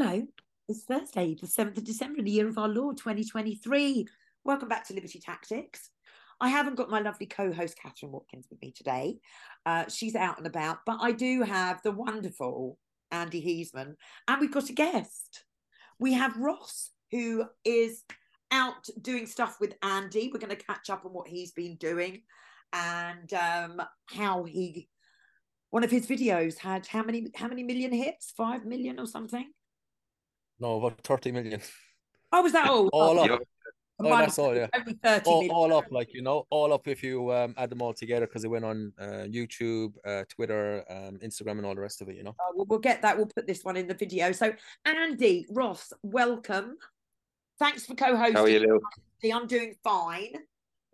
Hello, it's Thursday, the 7th of December, the year of our Lord 2023. Welcome back to Liberty Tactics. I haven't got my lovely co host, Kathryn Watkins, with me today. Uh, she's out and about, but I do have the wonderful Andy Heasman, and we've got a guest. We have Ross, who is out doing stuff with Andy. We're going to catch up on what he's been doing and um, how he one of his videos had how many how many million hits? Five million or something? No, about 30 million. Oh, was that all? all up. Oh, that's all, yeah. All, all up, like, you know, all up if you um, add them all together because it went on uh, YouTube, uh, Twitter, um, Instagram, and all the rest of it, you know. Oh, well, we'll get that. We'll put this one in the video. So, Andy, Ross, welcome. Thanks for co hosting. How are you, Lou? I'm doing fine.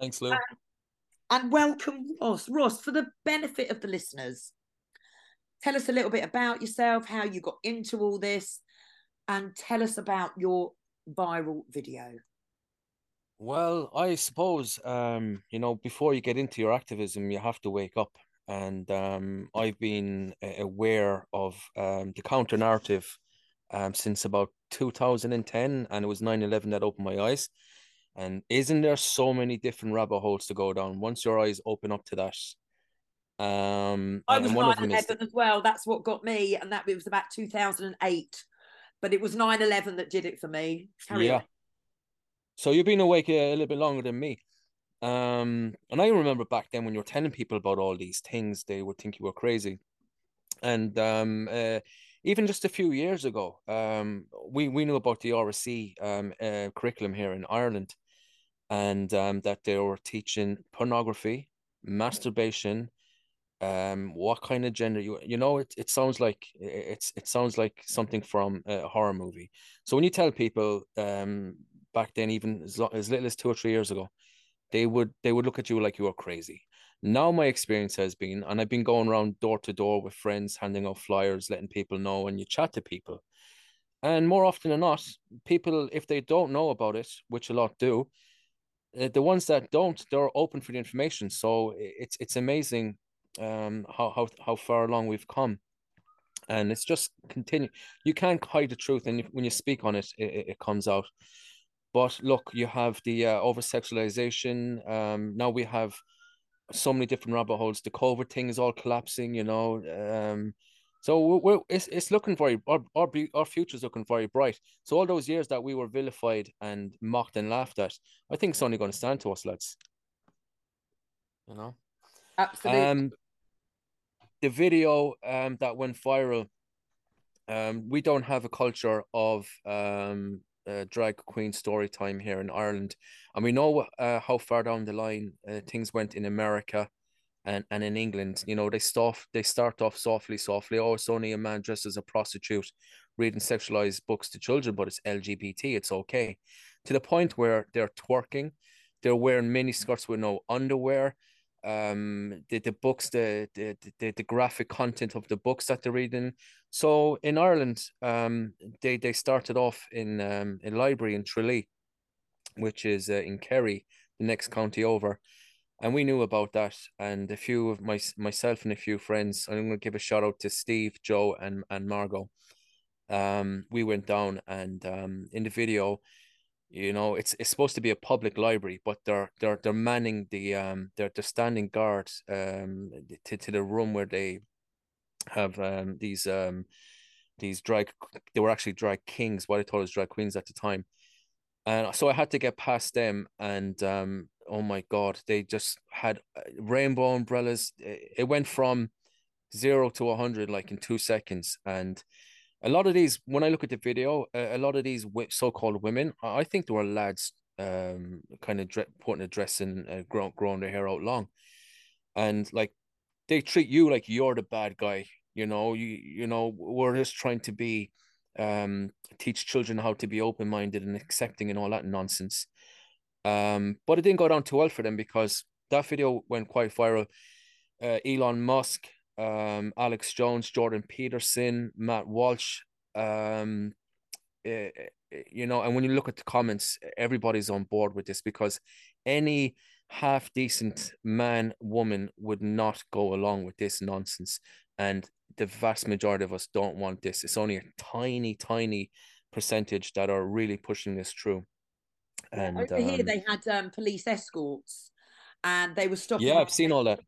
Thanks, Lou. Um, and welcome, Ross. Ross, for the benefit of the listeners, tell us a little bit about yourself, how you got into all this, and tell us about your viral video. Well, I suppose um, you know before you get into your activism, you have to wake up, and um, I've been aware of um, the counter narrative um, since about 2010, and it was 9/11 that opened my eyes. And isn't there so many different rabbit holes to go down? Once your eyes open up to that, um, I was and one of 9 them is as well. That's what got me, and that it was about 2008. But it was 9 11 that did it for me. Carry yeah. on. So you've been awake a, a little bit longer than me. Um, and I remember back then when you were telling people about all these things, they would think you were crazy. And um, uh, even just a few years ago, um, we we knew about the RSE um, uh, curriculum here in Ireland, and um, that they were teaching pornography, masturbation, um, what kind of gender you you know it, it sounds like it's it sounds like something from a horror movie. So when you tell people um back then, even as, as little as two or three years ago, they would they would look at you like you were crazy. Now my experience has been, and I've been going around door to door with friends, handing out flyers, letting people know, and you chat to people. And more often than not, people, if they don't know about it, which a lot do, uh, the ones that don't, they're open for the information. So it's it's amazing um, how how how far along we've come, and it's just continue. You can't hide the truth, and when you speak on it, it, it comes out. But look, you have the uh, over sexualization. Um, now we have so many different rabbit holes. The COVID thing is all collapsing, you know. Um, so we're, it's it's looking very our our our future's looking very bright. So all those years that we were vilified and mocked and laughed at, I think it's only going to stand to us, lads. You know. Absolutely. Um, the video um that went viral. Um, we don't have a culture of um uh, drag queen story time here in Ireland, and we know uh, how far down the line uh, things went in America, and, and in England. You know they start they start off softly, softly. Oh, it's only a man dressed as a prostitute reading sexualized books to children, but it's LGBT. It's okay, to the point where they're twerking, they're wearing mini skirts with no underwear. Um, the, the books, the, the the the graphic content of the books that they're reading, so in Ireland, um, they they started off in um a library in Tralee, which is uh, in Kerry, the next county over, and we knew about that. And a few of my myself and a few friends, I'm going to give a shout out to Steve, Joe, and and Margot. Um, we went down and um in the video, you know, it's it's supposed to be a public library, but they're they're they're manning the um they're they're standing guard um to to the room where they have um, these um, these drag they were actually drag kings what i thought was drag queens at the time. And so i had to get past them and um, oh my god they just had uh, rainbow umbrellas. It went from zero to 100 like in two seconds. And a lot of these when i look at the video a lot of these so-called women i think they were lads um kind of putting a dress and uh, growing, growing their hair out long. And like they treat you like you're the bad guy you know? You you know we're just trying to be um teach children how to be open-minded and accepting and all that nonsense. Um but it didn't go down too well for them because that video went quite viral. Uh, elon musk um alex jones jordan peterson matt walsh um uh, you know and when you look at the comments everybody's on board with this because any half decent man woman would not go along with this nonsense and the vast majority of us don't want this. It's only a tiny, tiny percentage that are really pushing this through. And over um, here they had um, police escorts, and they were stopping. Yeah, I've seen all that.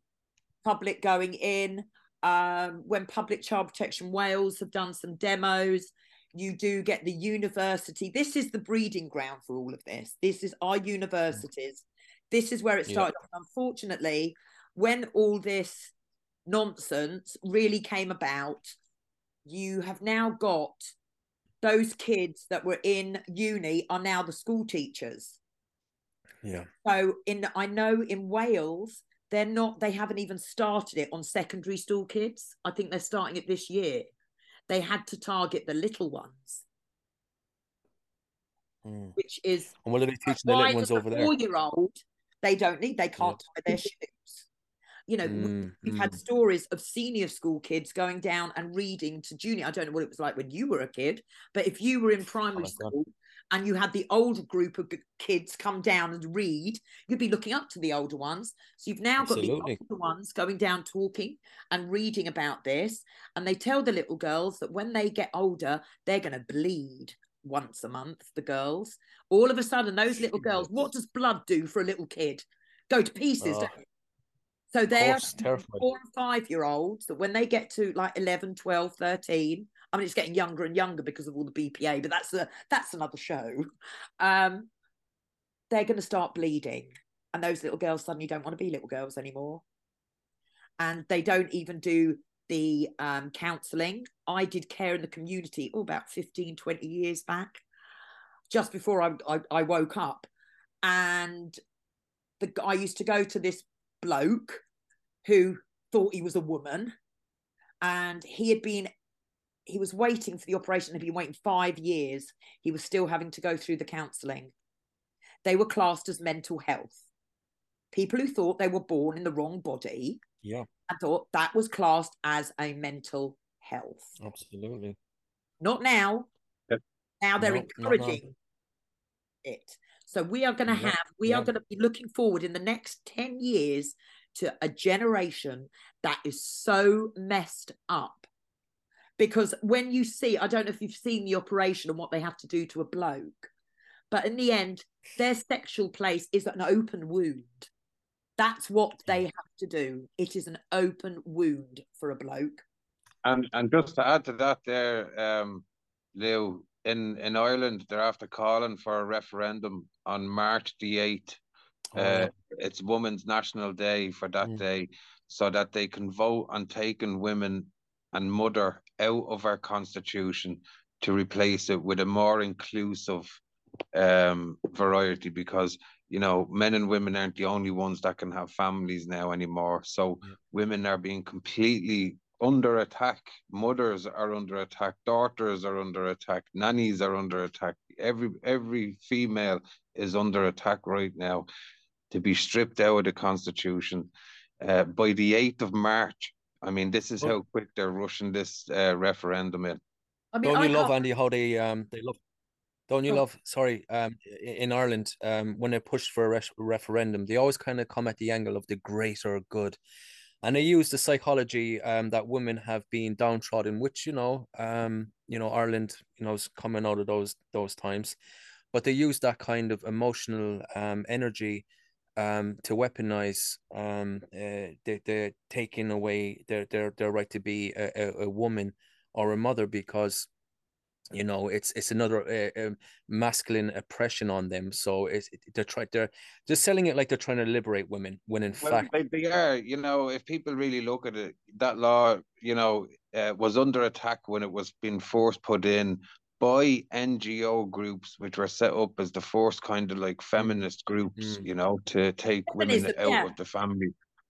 Public going in. Um, when Public Child Protection Wales have done some demos, you do get the university. This is the breeding ground for all of this. This is our universities. This is where it started. Yeah. Unfortunately, when all this nonsense really came about, you have now got those kids that were in uni are now the school teachers. Yeah. So in I know in Wales they're not they haven't even started it on secondary school kids. I think they're starting it this year. They had to target the little ones. Mm. Which is and what are they teaching the little ones over there? Four year old, they don't need they can't yeah. tie their shoes you know mm, we've mm. had stories of senior school kids going down and reading to junior i don't know what it was like when you were a kid but if you were in primary oh school God. And you had the older group of kids come down and read you'd be looking up to the older ones. So you've now Absolutely. got the older ones going down talking and reading about this and they tell the little girls that when they get older they're going to bleed once a month the girls. All of a sudden those little girls what does blood do for a little kid? Go to pieces oh. So they are four and five year olds that when they get to like 11, 12, 13, I mean, it's getting younger and younger because of all the BPA, but that's a that's another show. Um, they're going to start bleeding, and those little girls suddenly don't want to be little girls anymore, and they don't even do the um, counselling. I did care in the community oh, about 15, 20 years back, just before I, I, I woke up, and the I used to go to this bloke who thought he was a woman and he had been he was waiting for the operation. He had been waiting five years. He was still having to go through the counselling. They were classed as mental health. People who thought they were born in the wrong body yeah. and thought that was classed as a mental health. Absolutely. Not now. Yep. now they're no, encouraging it. So we are going to have we are going to be looking forward in the next 10 years to a generation that is so messed up. Because when you see, I don't know if you've seen the operation and what they have to do to a bloke, but in the end, their sexual place is an open wound. That's what they have to do. It is an open wound for a bloke. And and just to add to that, there, um, Leo, in in Ireland, they're after calling for a referendum on March the eighth Oh, uh, it's Women's National Day for that mm. day, so that they can vote on taking women and mother out of our constitution to replace it with a more inclusive um, variety because you know men and women aren't the only ones that can have families now anymore. So yeah. women are being completely under attack. Mothers are under attack. Daughters are under attack. Nannies are under attack. Every every female is under attack right now to be stripped out of the constitution. Uh, by the 8th of March. I mean, this is how quick they're rushing this uh, referendum in. I mean, don't you I love Andy how they um they love don't you oh. love sorry um in Ireland um when they push for a re- referendum they always kind of come at the angle of the greater good and they use the psychology um that women have been downtrodden which you know um you know Ireland you know is coming out of those those times but they use that kind of emotional um energy um, to weaponize um, uh, they, they're taking away their, their, their right to be a, a, woman or a mother because you know it's it's another uh, masculine oppression on them. So it's they're trying they're just selling it like they're trying to liberate women when in well, fact they, they, are you know if people really look at it that law you know uh, was under attack when it was being forced put in by NGO groups, which were set up as the first kind of like feminist groups, mm. you know, to take Feminism, women out yeah. of the family.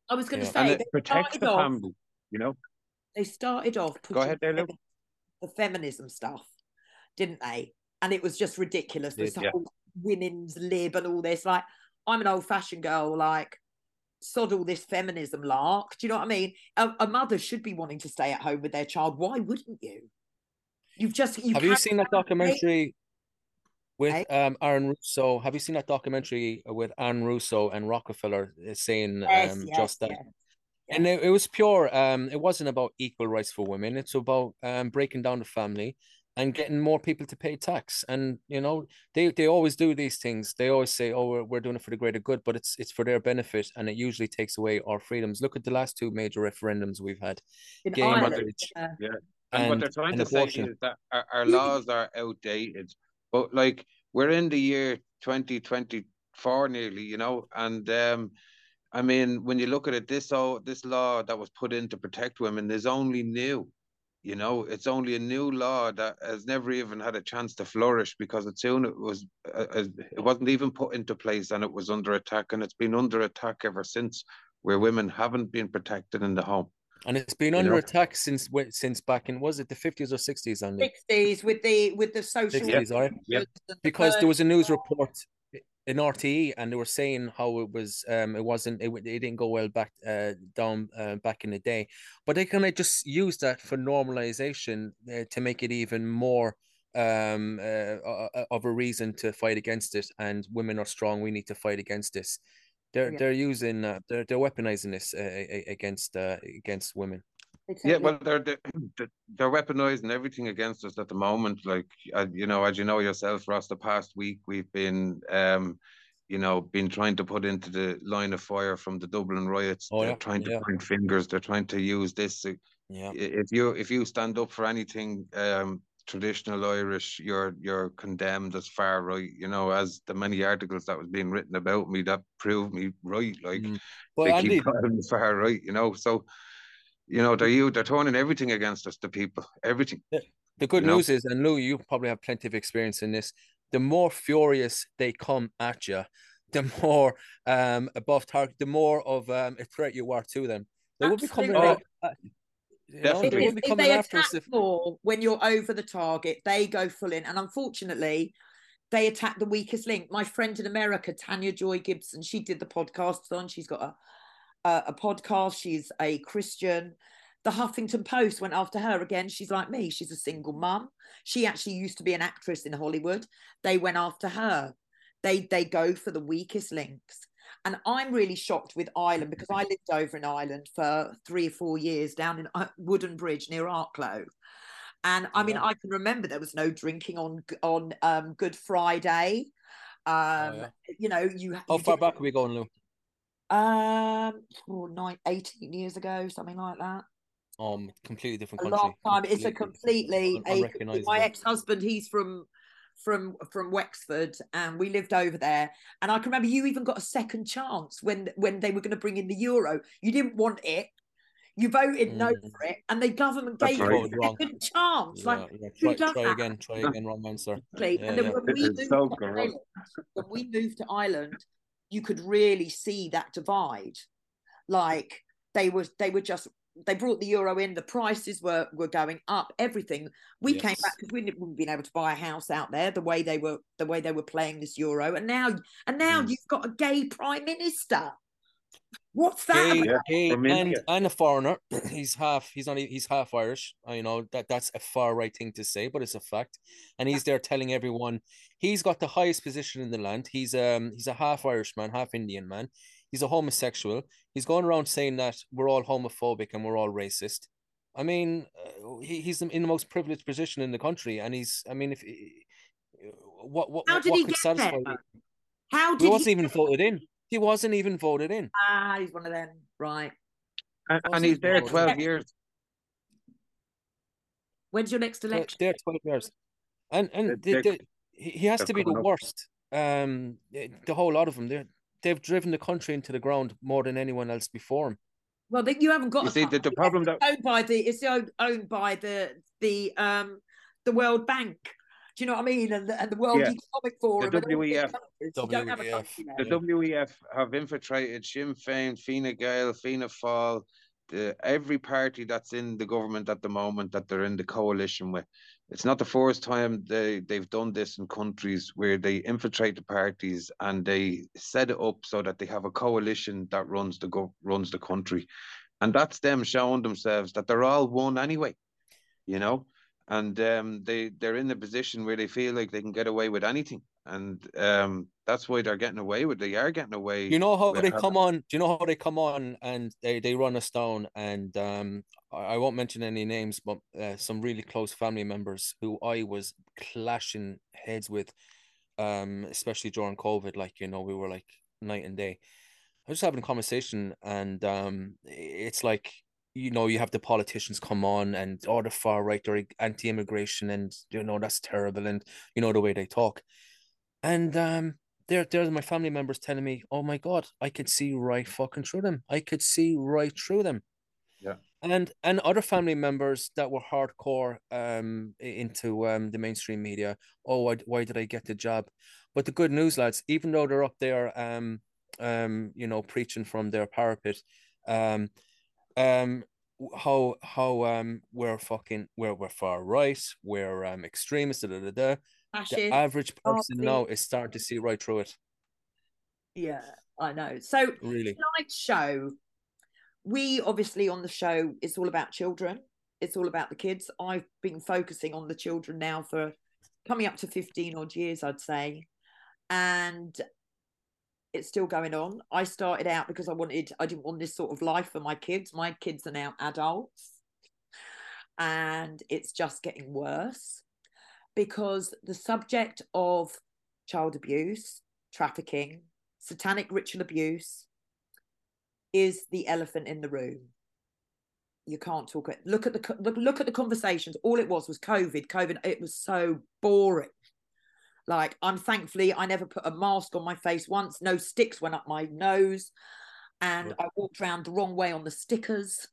I was going to yeah. say, and it protects the off, family, you know. They started off Go ahead, there, the feminism stuff, didn't they? And it was just ridiculous. This Did, whole women's lib and all this. Like, I'm an old fashioned girl, like, sod all this feminism lark. Do you know what I mean? A, a mother should be wanting to stay at home with their child. Why wouldn't you? You've just you have you seen that documentary with um Aaron Russo? Have you seen that documentary with Aaron Russo and Rockefeller uh, saying yes, um, yes, just that? Yes. and it, it was pure. Um, it wasn't about equal rights for women. It's about um breaking down the family and getting more people to pay tax. And you know, they they always do these things. They always say, "Oh, we're, we're doing it for the greater good," but it's it's for their benefit, and it usually takes away our freedoms. Look at the last two major referendums we've had: In gay Ireland, marriage. yeah. Yeah. And, what they're trying to say is that our, our laws are outdated. But like we're in the year 2024 nearly, you know, and um I mean when you look at it, this all this law that was put in to protect women is only new. You know, it's only a new law that has never even had a chance to flourish because as soon it was uh, it wasn't even put into place and it was under attack and it's been under attack ever since where women haven't been protected in the home. And it's been You under know? attack since since back in was it the fifties or sixties, Andy? 60s with the with the social 60s, all right. Yeah. and the Because there was a news report in RTE, and they were saying how it was um it wasn't it, it didn't go well back uh down uh, back in the day, but they kind of just use that for normalization uh, to make it even more um uh, of a reason to fight against it. And women are strong. We need to fight against this. They're Yeah. they're using uh, they're they're weaponizing this uh, a- a- against uh, against women. They Yeah, totally- well, they're they're, they're- they're weaponizing everything against us at the moment. Like, uh, you know, as you know yourself, Ross, the past week we've been, um, you know, been trying to put into the line of fire from the Dublin riots. Oh, they're yeah, trying to yeah. point fingers. They're trying to use this. uh, Yeah. If you if you stand up for anything um traditional Irish, you're you're condemned as far right. You know, as the many articles that was being written about me that proved me right. Like Mm. But they Andy, keep calling me far right. You know, so. You know, they're you. They're turning everything against us. The people, everything. The good you know? news is, and Lou, you probably have plenty of experience in this. The more furious they come at you, the more um above target, the more of um a threat you are to them. They will be coming. Absolutely. At, at- you know, Definitely. they if, will if- be if coming they after us attack if more when you're over the target, they go full in. And unfortunately, they attack the weakest link. My friend in America, Tanya Joy Gibson, she did the podcast on. She's got a, a, a podcast. She's a Christian. The Huffington Post went after her again. She's like me. She's a single mum. She actually used to be an actress in Hollywood. They went after her. They they go for the weakest links. And I'm really shocked with Ireland because I lived over in Ireland for three or four years down in uh, Woodenbridge near Arklow. And I mean, Yeah. I can remember there was no drinking on on um, Good Friday. Um, yeah. You know, you. how you far back are we going, Lou? Um, oh, nine, 18 years ago, something like that. Um, completely different A country. long time. It's a completely. A, my ex-husband, he's from from from Wexford, and we lived over there. And I can remember you even got a second chance when when they were going to bring in the euro. You didn't want it. You voted no Mm. for it, and the government That's gave you a wrong. second chance. Yeah, Like yeah. who Try, does try that? again, try again, wrong answer. Exactly. Yeah, and then yeah. when we moved so. Ireland, when we moved to Ireland, you could really see that divide. Like they were, they were just they brought the euro in. The prices were were going up. Everything. We came back because we wouldn't have been able to buy a house out there the way they were the way they were playing this euro. And now and now Mm. you've got a gay prime minister. What's that? Gay, about? Yeah, gay and and a foreigner. He's half. He's not. e- He's half Irish. I know that that's a far right thing to say, but it's a fact. And he's there telling everyone he's got the highest position in the land. He's um he's a half Irish man, half Indian man. He's a homosexual. He's going around saying that we're all homophobic and we're all racist. I mean, uh, he, he's in the most privileged position in the country, and he's. I mean, if what what How did what he could get satisfy? there? you? How He wasn't he? even voted in. He wasn't even voted in. Ah, he's one of them, right? And, and he's there voted. 12 years. When's your next election? They're twelve years, and and They- they, they- they, he he has to be the coming up. worst. Um, the whole lot of them. They they've driven the country into the ground more than anyone else before him. Well, they, you haven't got. You a see, the, the country. problem that owned by the it's owned, owned by the the um the World Bank. Do you know what I mean? And the, and the World Yeah. Economic Forum. and all these WEF. countries. You don't have a WEF. the. WEF have infiltrated Sinn Féin, Fine Gael, Fianna Fáil, the, every party that's in the government at the moment that they're in the coalition with. It's not the first time they, they've done this in countries where they infiltrate the parties and they set it up so that they have a coalition that runs the go, runs the country. And that's them showing themselves that they're all one anyway, you know? And um, they, they're in a position where they feel like they can get away with anything. And um, that's why they're getting away with. They are getting away. You know how they having- come on? Do you know how they come on and they, they run us down? And um, I won't mention any names, but uh, some really close family members who I was clashing heads with, um, especially during COVID. Like you know, we were like night and day. I was just having a conversation, and um, it's like you know, you have the politicians come on and oh, the far right, they're anti-immigration, and you know that's terrible, and you know the way they talk, and um there there's my family members telling me, "Oh my god, I could see right fucking through them. I could see right through them." Yeah. And and other family members that were hardcore um into um the mainstream media. Oh, why, why did I get the job? But the good news, lads, even though they're up there um um you know preaching from their parapet, um um how how um we're fucking we're we're far right, we're um extremists, da, da, da, da. The average person now is starting to see right through it. Yeah, I know. So Really. tonight's show, we obviously on the show, it's all about children. It's all about the kids. I've been focusing on the children now for coming up to 15 odd years, I'd say. And it's still going on. I started out because I wanted, I didn't want this sort of life for my kids. My kids are now adults. And it's just getting worse because the subject of child abuse, trafficking, satanic ritual abuse is the elephant in the room. You can't talk it. Look at the look, look at the conversations. All it was was COVID. COVID. It was so boring. Like I'm thankfully I never put a mask on my face once. No sticks went up my nose, and. I walked around the wrong way on the stickers.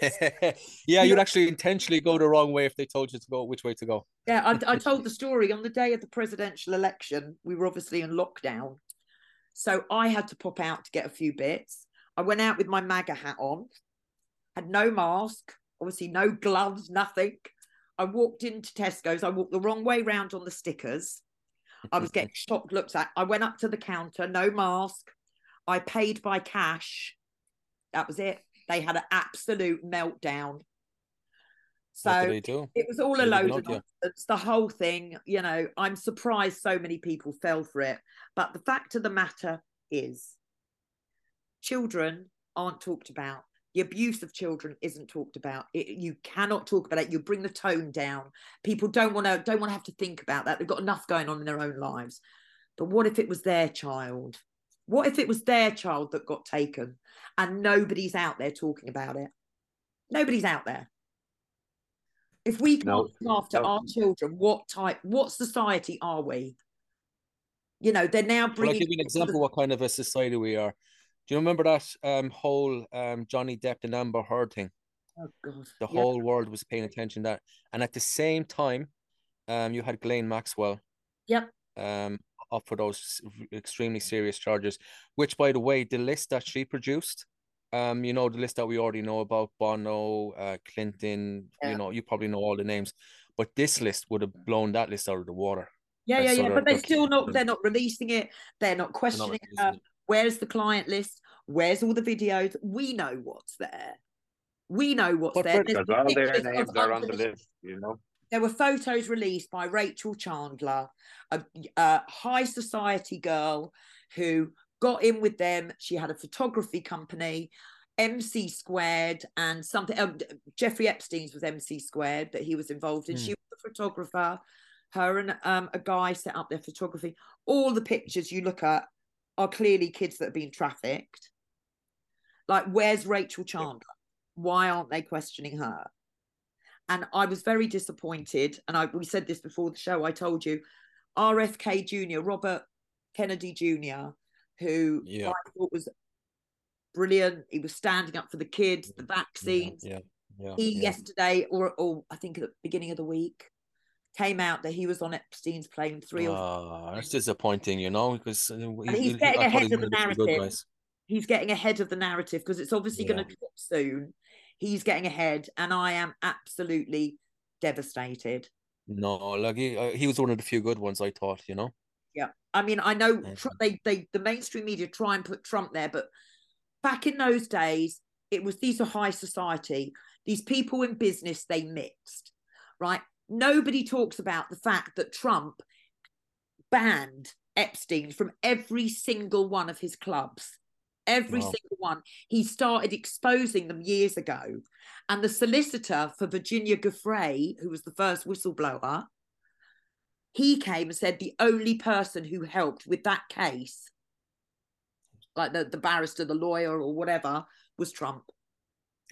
yeah, you'd actually intentionally go the wrong way if they told you to go which way to go. Yeah, I, I told the story on the day of the presidential election. We were obviously in lockdown. So I had to pop out to get a few bits. I went out with my MAGA hat on, had no mask, obviously no gloves, nothing. I walked into Tesco's. I walked the wrong way round on the stickers. I was getting shocked looked at. I went up to the counter, no mask. I paid by cash. That was it. They had an absolute meltdown. So what do they do? it was all a load of nonsense. The whole thing, you know, I'm surprised so many people fell for it. But the fact of the matter is, children aren't talked about. The abuse of children isn't talked about. It, you cannot talk about it. You bring the tone down. People don't want to don't want to have to think about that. They've got enough going on in their own lives. But what if it was their child? What if it was their child that got taken and nobody's out there talking about it? Nobody's out there. If we can't No, look after no. our children, what type, what society are we? You know, they're now Well, I'll give you an example what kind of a society we are. Do you remember that um whole um Johnny Depp and Amber Heard thing? Oh God! The yeah. whole world was paying attention to that. And at the same time, um you had Ghislaine Maxwell Yep. um up for those extremely serious charges, which by the way, the list that she produced, um, you know, the list that we already know about Bono, uh Clinton, Yeah. you know, you probably know all the names, but this list would have blown that list out of the water. Yeah, yeah, yeah. But they're they're still not. They're not releasing it. They're not They're not questioning. her. it. Where's the client list? Where's all the videos? We know what's there. We know what's But there. for- There's Because all their names are on the unfinished- list, you know. There were photos released by Rachel Chandler, a, a high society girl who got in with them. She had a photography company, MC Squared, and something. Um, Jeffrey Epstein's was MC Squared that he was involved in. Hmm. She was a photographer. Her and um, a guy set up their photography. All the pictures you look at are clearly kids that have been trafficked. Like, where's Rachel Chandler? Why aren't they questioning her? And I was very disappointed. And I we said this before the show. I told you, RFK Jr. Robert Kennedy Jr. who Yeah. I thought was brilliant. He was standing up for the kids, the vaccines. Yeah, yeah. he yesterday, or or I think at the beginning of the week, came out that he was on Epstein's plane three or Ah, that's disappointing, you know, because uh, he- he's getting ahead of the was one the good narrative. he's getting ahead of the narrative because it's obviously going to drop soon. He's getting ahead, and I am absolutely devastated. No, like he, uh, he was one of the few good ones I thought, you know. Yeah, I mean, I know tr- they they the mainstream media try and put Trump there, but back in those days, it was these are high society. These people in business they mixed, right? Nobody talks about the fact that Trump banned Epstein from every single one of his clubs. Every Wow. single one. He started exposing them years ago. And the solicitor for Virginia Giuffre, who was the first whistleblower, he came and said the only person who helped with that case, like the, the barrister, the lawyer, or whatever, was Trump.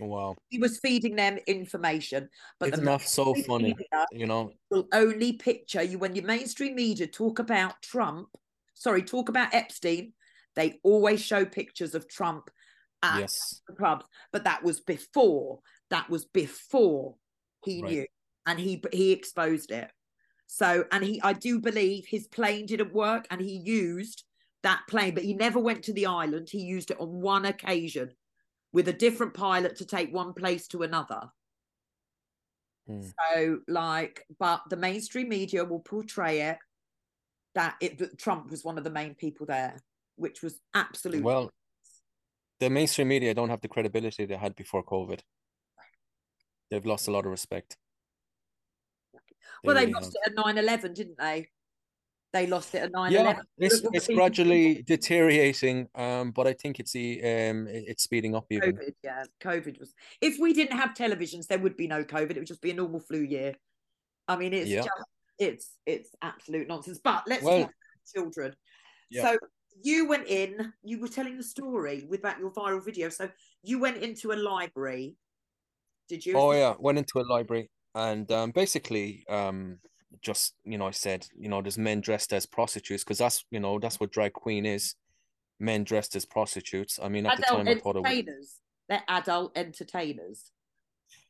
Wow. He was feeding them information. But Isn't so funny? You know, will only picture you when your mainstream media talk about Trump, sorry, talk about Epstein, they always show pictures of Trump at yes. the clubs. But that was before. That was before he Right. knew, and he he exposed it. So, and he, I do believe his plane didn't work, and he used that plane, but he never went to the island. He used it on one occasion with a different pilot to take one place to another. Hmm. So, like, but the mainstream media will portray it that it that Trump was one of the main people there, which was absolutely Well, the mainstream media don't have the credibility they had before COVID. They've lost a lot of respect. well, they really lost have. it at 9 11, didn't they? They lost it at 9 Yeah, 11. it's it's gradually deteriorating, um, but I think it's the um it's speeding up even. COVID, yeah, COVID was. If we didn't have televisions, there would be no COVID. It would just be a normal flu year. I mean, it's Yeah. just it's it's absolute nonsense. But let's Well- talk about children. Yeah. So you went in. You were telling the story with that your viral video. So you went into a library. Did you? Oh yeah, went into a library and um basically um just you know I said you know there's men dressed as prostitutes because that's you know that's what drag queen is, men dressed as prostitutes. I mean at the adult time I thought it was entertainers. They're adult entertainers.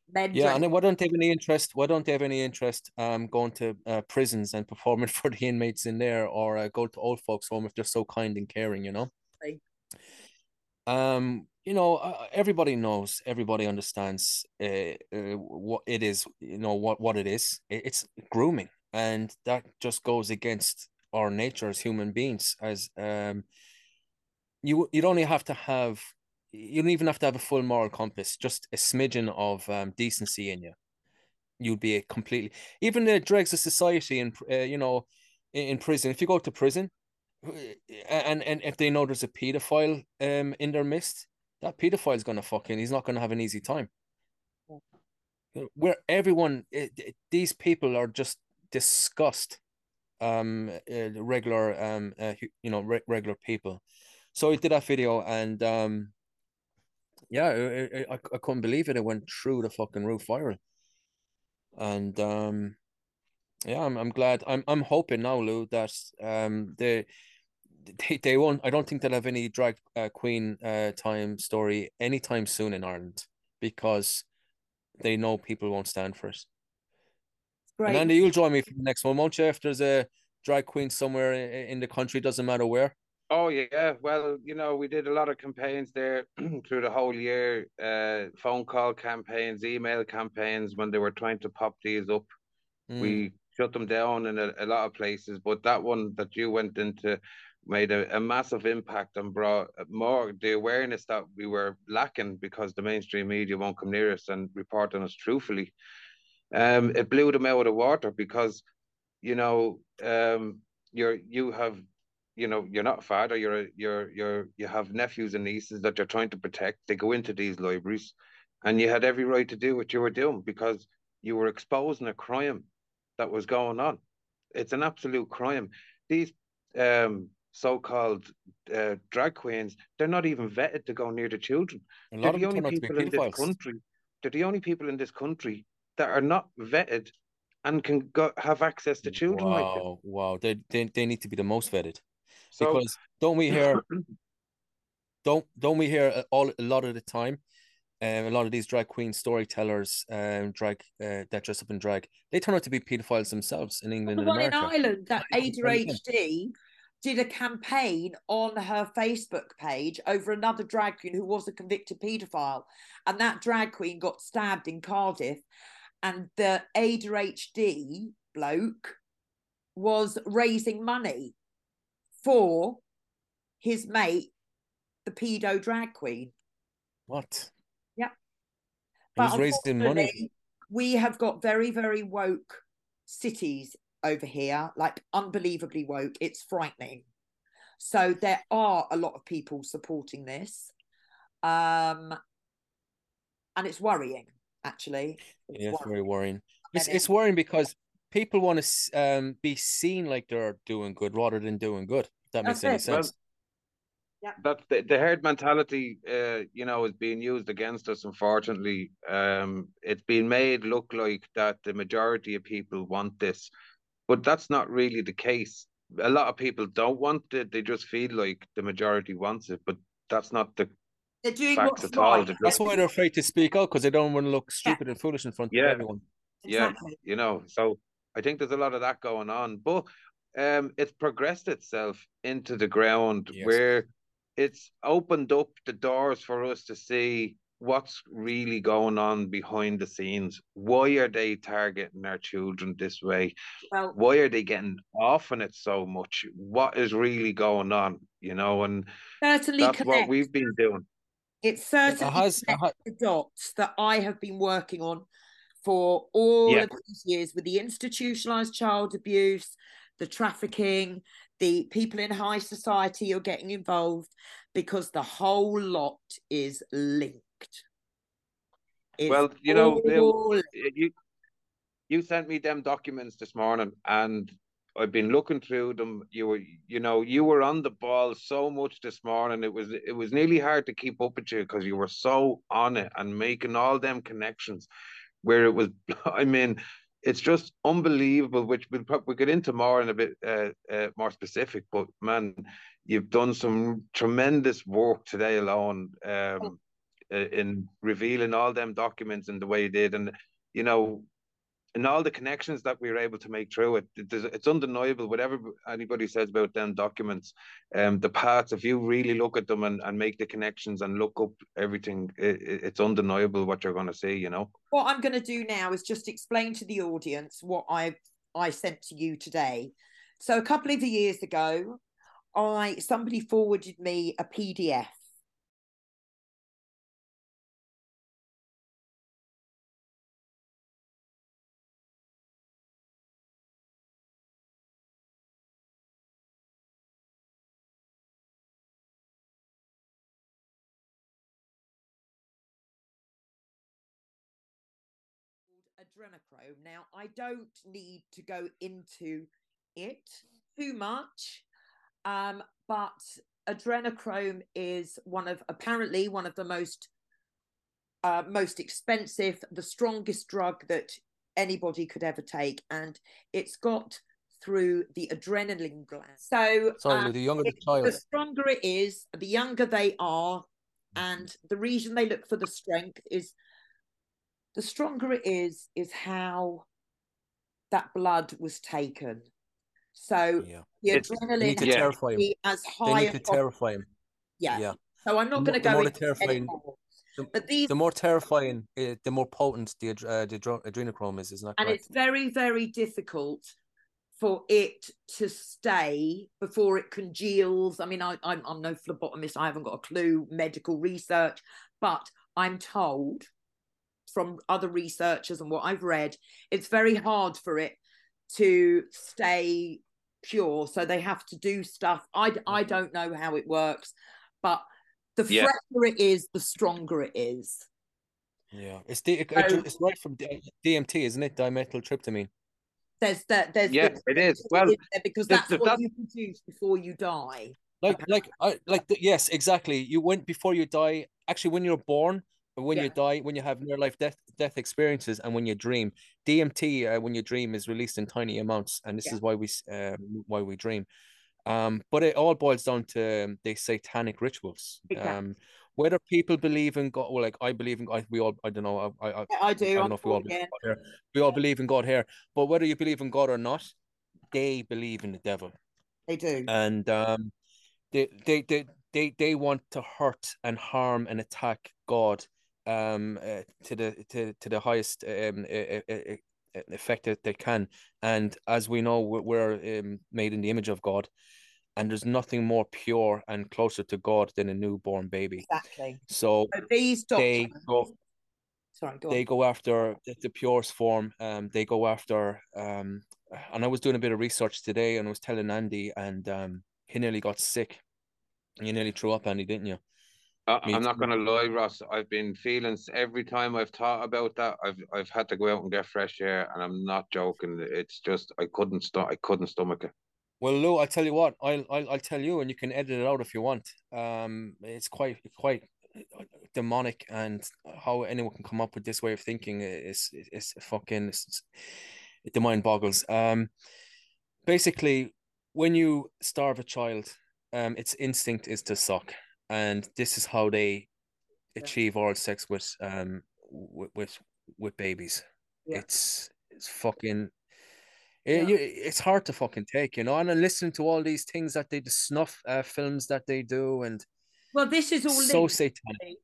Men Yeah, and why don't they have any interest? Why don't they have any interest um going to uh, prisons and performing for the inmates in there, or uh, go to old folks' home if they're so kind and caring, you know? Right. Um, you know, uh, everybody knows, everybody understands uh, uh, what it is. You know what what it is. It- It's grooming, and that just goes against our nature as human beings. As um, you you'd only have to have you don't even have to have a full moral compass, just a smidgen of um, decency in you. You'd be a completely even the dregs of society and uh, you know in, in prison. If you go to prison, uh, and and if they know there's a pedophile um in their midst, that pedophile is gonna fucking he's not gonna have an easy time. Where everyone, it, it- these people are just disgust, um, uh, regular um, uh, you know, re- regular people. So I did that video and um yeah, I, I, I couldn't believe it. It went through the fucking roof viral. And um yeah, I'm I'm glad. I'm I'm hoping now, Lou, that um they they, they won't I don't think they'll have any drag uh, queen uh time story anytime soon in Ireland because they know people won't stand for it. Great. And Andy, you'll join me for the next one, won't you? If there's a drag queen somewhere in the country, doesn't matter where. Oh yeah, well, you know, we did a lot of campaigns there through the whole year, uh, phone call campaigns, email campaigns when they were trying to pop these up. Mm. We shut them down in a, a lot of places, but that one that you went into made a, a massive impact and brought more the awareness that we were lacking because the mainstream media won't come near us and report on us truthfully. Um, it blew them out of the water because, you know, um, you're you have you know you're not a father you're a, you're you're you have nephews and nieces that you're trying to protect they go into these libraries and you had every right to do what you were doing because you were exposing a crime that was going on. It's an absolute crime. These um so-called uh, drag queens they're not even vetted to go near the children. A they're the only turn out to be people in this country they're the only people in this country that are not vetted and can go have access to children like Wow, wow. They, they they need to be the most vetted. So because don't we hear don't don't we hear all a lot of the time um, a lot of these drag queen storytellers um drag uh, that dress up in drag they turn out to be pedophiles themselves in England the and one in Ireland that Right, Ada. HD did a campaign on her Facebook page over another drag queen who was a convicted paedophile. And that drag queen got stabbed in Cardiff. And the Ada HD bloke was raising money for his mate, the pedo drag queen. what Yeah. he was raising money We have got very, very woke cities over here, like unbelievably woke. It's frightening. So there are a lot of people supporting this. Um, and it's worrying, actually. It's yeah, it's very worrying. It's, it's worrying because people want to um, be seen like they're doing good rather than doing good. that makes any sense. Well, yeah. That's the, the herd mentality, uh, you know, is being used against us. Unfortunately, um, it's been made look like that the majority of people want this, but that's not really the case. A lot of people don't want it; they just feel like the majority wants it, but that's not the they're doing facts what's at right. all. That's why they're afraid to speak out because they don't want to look stupid yeah. and foolish in front yeah. of everyone. Exactly. Yeah, you know, so I think there's a lot of that going on, but um, it's progressed itself into the ground yes. where it's opened up the doors for us to see what's really going on behind the scenes. Why are they targeting our children this way? Well, Why are they getting off on it so much? What is really going on? You know, and certainly that's connect. what we've been doing. It's certainly it has, has, the dots that I have been working on for all yeah. of these years with the institutionalized child abuse, the trafficking, the people in high society are getting involved because the whole lot is linked. It's well, you know, you you sent me them documents this morning, and I've been looking through them. You were, you know, you were on the ball so much this morning. It was, it was nearly hard to keep up with you because you were so on it and making all them connections. Where it was, I mean, it's just unbelievable. Which we'll probably get into more in a bit uh, uh, more specific. But man, you've done some tremendous work today alone um, in revealing all them documents and the way you did, and you know, and all the connections that we were able to make through it. It's undeniable. Whatever anybody says about them documents, um, the paths. If you really look at them and, and make the connections and look up everything, it, it's undeniable what you're going to see. You know. What I'm going to do now is just explain to the audience what I I sent to you today. So a couple of years ago, I somebody forwarded me a PDF adrenochrome. Now, I don't need to go into it too much um, but adrenochrome is one of apparently one of the most uh, most expensive, the strongest drug that anybody could ever take, and it's got through the adrenaline gland. So, sorry, uh, the younger the child, the stronger it is, the younger they are, and the reason they look for the strength is the stronger it is, is how that blood was taken. So yeah. the adrenaline to terrify him. as high they need to terrify him. Yeah. yeah. So I'm not going to go into terrifying. The, but these, the more terrifying, uh, the more potent the, uh, the adrenochrome is, isn't that And it's very, very difficult for it to stay before it congeals. I mean, I, I'm, I'm no phlebotomist. I haven't got a clue medical research, but I'm told from other researchers and what I've read, it's very hard for it to stay pure. So they have to do stuff. I i mm-hmm. don't know how it works but the yeah. fresher it is the stronger it is. Yeah it's the, so, it's right from dmt isn't it? Dimethyltryptamine there's that there's yeah the, it is. well because that's the, what you produce before you die. Like like I, like the, yes exactly. You went before you die. Actually when you're born when yeah. you die, when you have near life death death experiences, and when you dream, DMT uh, when you dream is released in tiny amounts, and this yeah. is why we uh, why we dream. Um, but it all boils down to um, the satanic rituals. Exactly. Um, whether people believe in God, well, like I believe in God, we all, I don't know, I, I, I do. I don't know if we all, believe here. we all believe in God here, but whether you believe in God or not, they believe in the devil. They do, and um, they, they, they, they, they want to hurt and harm and attack God um uh, to the to, to the highest um effect that they can and as we know we're, um, made in the image of god and there's nothing more pure and closer to god than a newborn baby exactly so, so these doctors, they go sorry go they on. go after the, the purest form um they go after um and I was doing a bit of research today, and I was telling Andy, and um, he nearly got sick. You nearly threw up, Andy, didn't you? Uh, I'm not going to lie, Ross. I've been feeling every time I've thought about that. I've I've had to go out and get fresh air, and I'm not joking. It's just I couldn't stop. I couldn't stomach it. Well, Lou, I tell you what, I'll, I'll I'll tell you, and you can edit it out if you want. Um, it's quite quite demonic, and how anyone can come up with this way of thinking is is, is fucking it's, the mind boggles. Um, basically, when you starve a child, um, its instinct is to suck and this is how they achieve oral sex with um with with, with babies. Yeah. It's it's fucking it, yeah. it's hard to fucking take, you know. And listening to all these things that they the snuff uh, films that they do, and well, this is all so linked, satanic.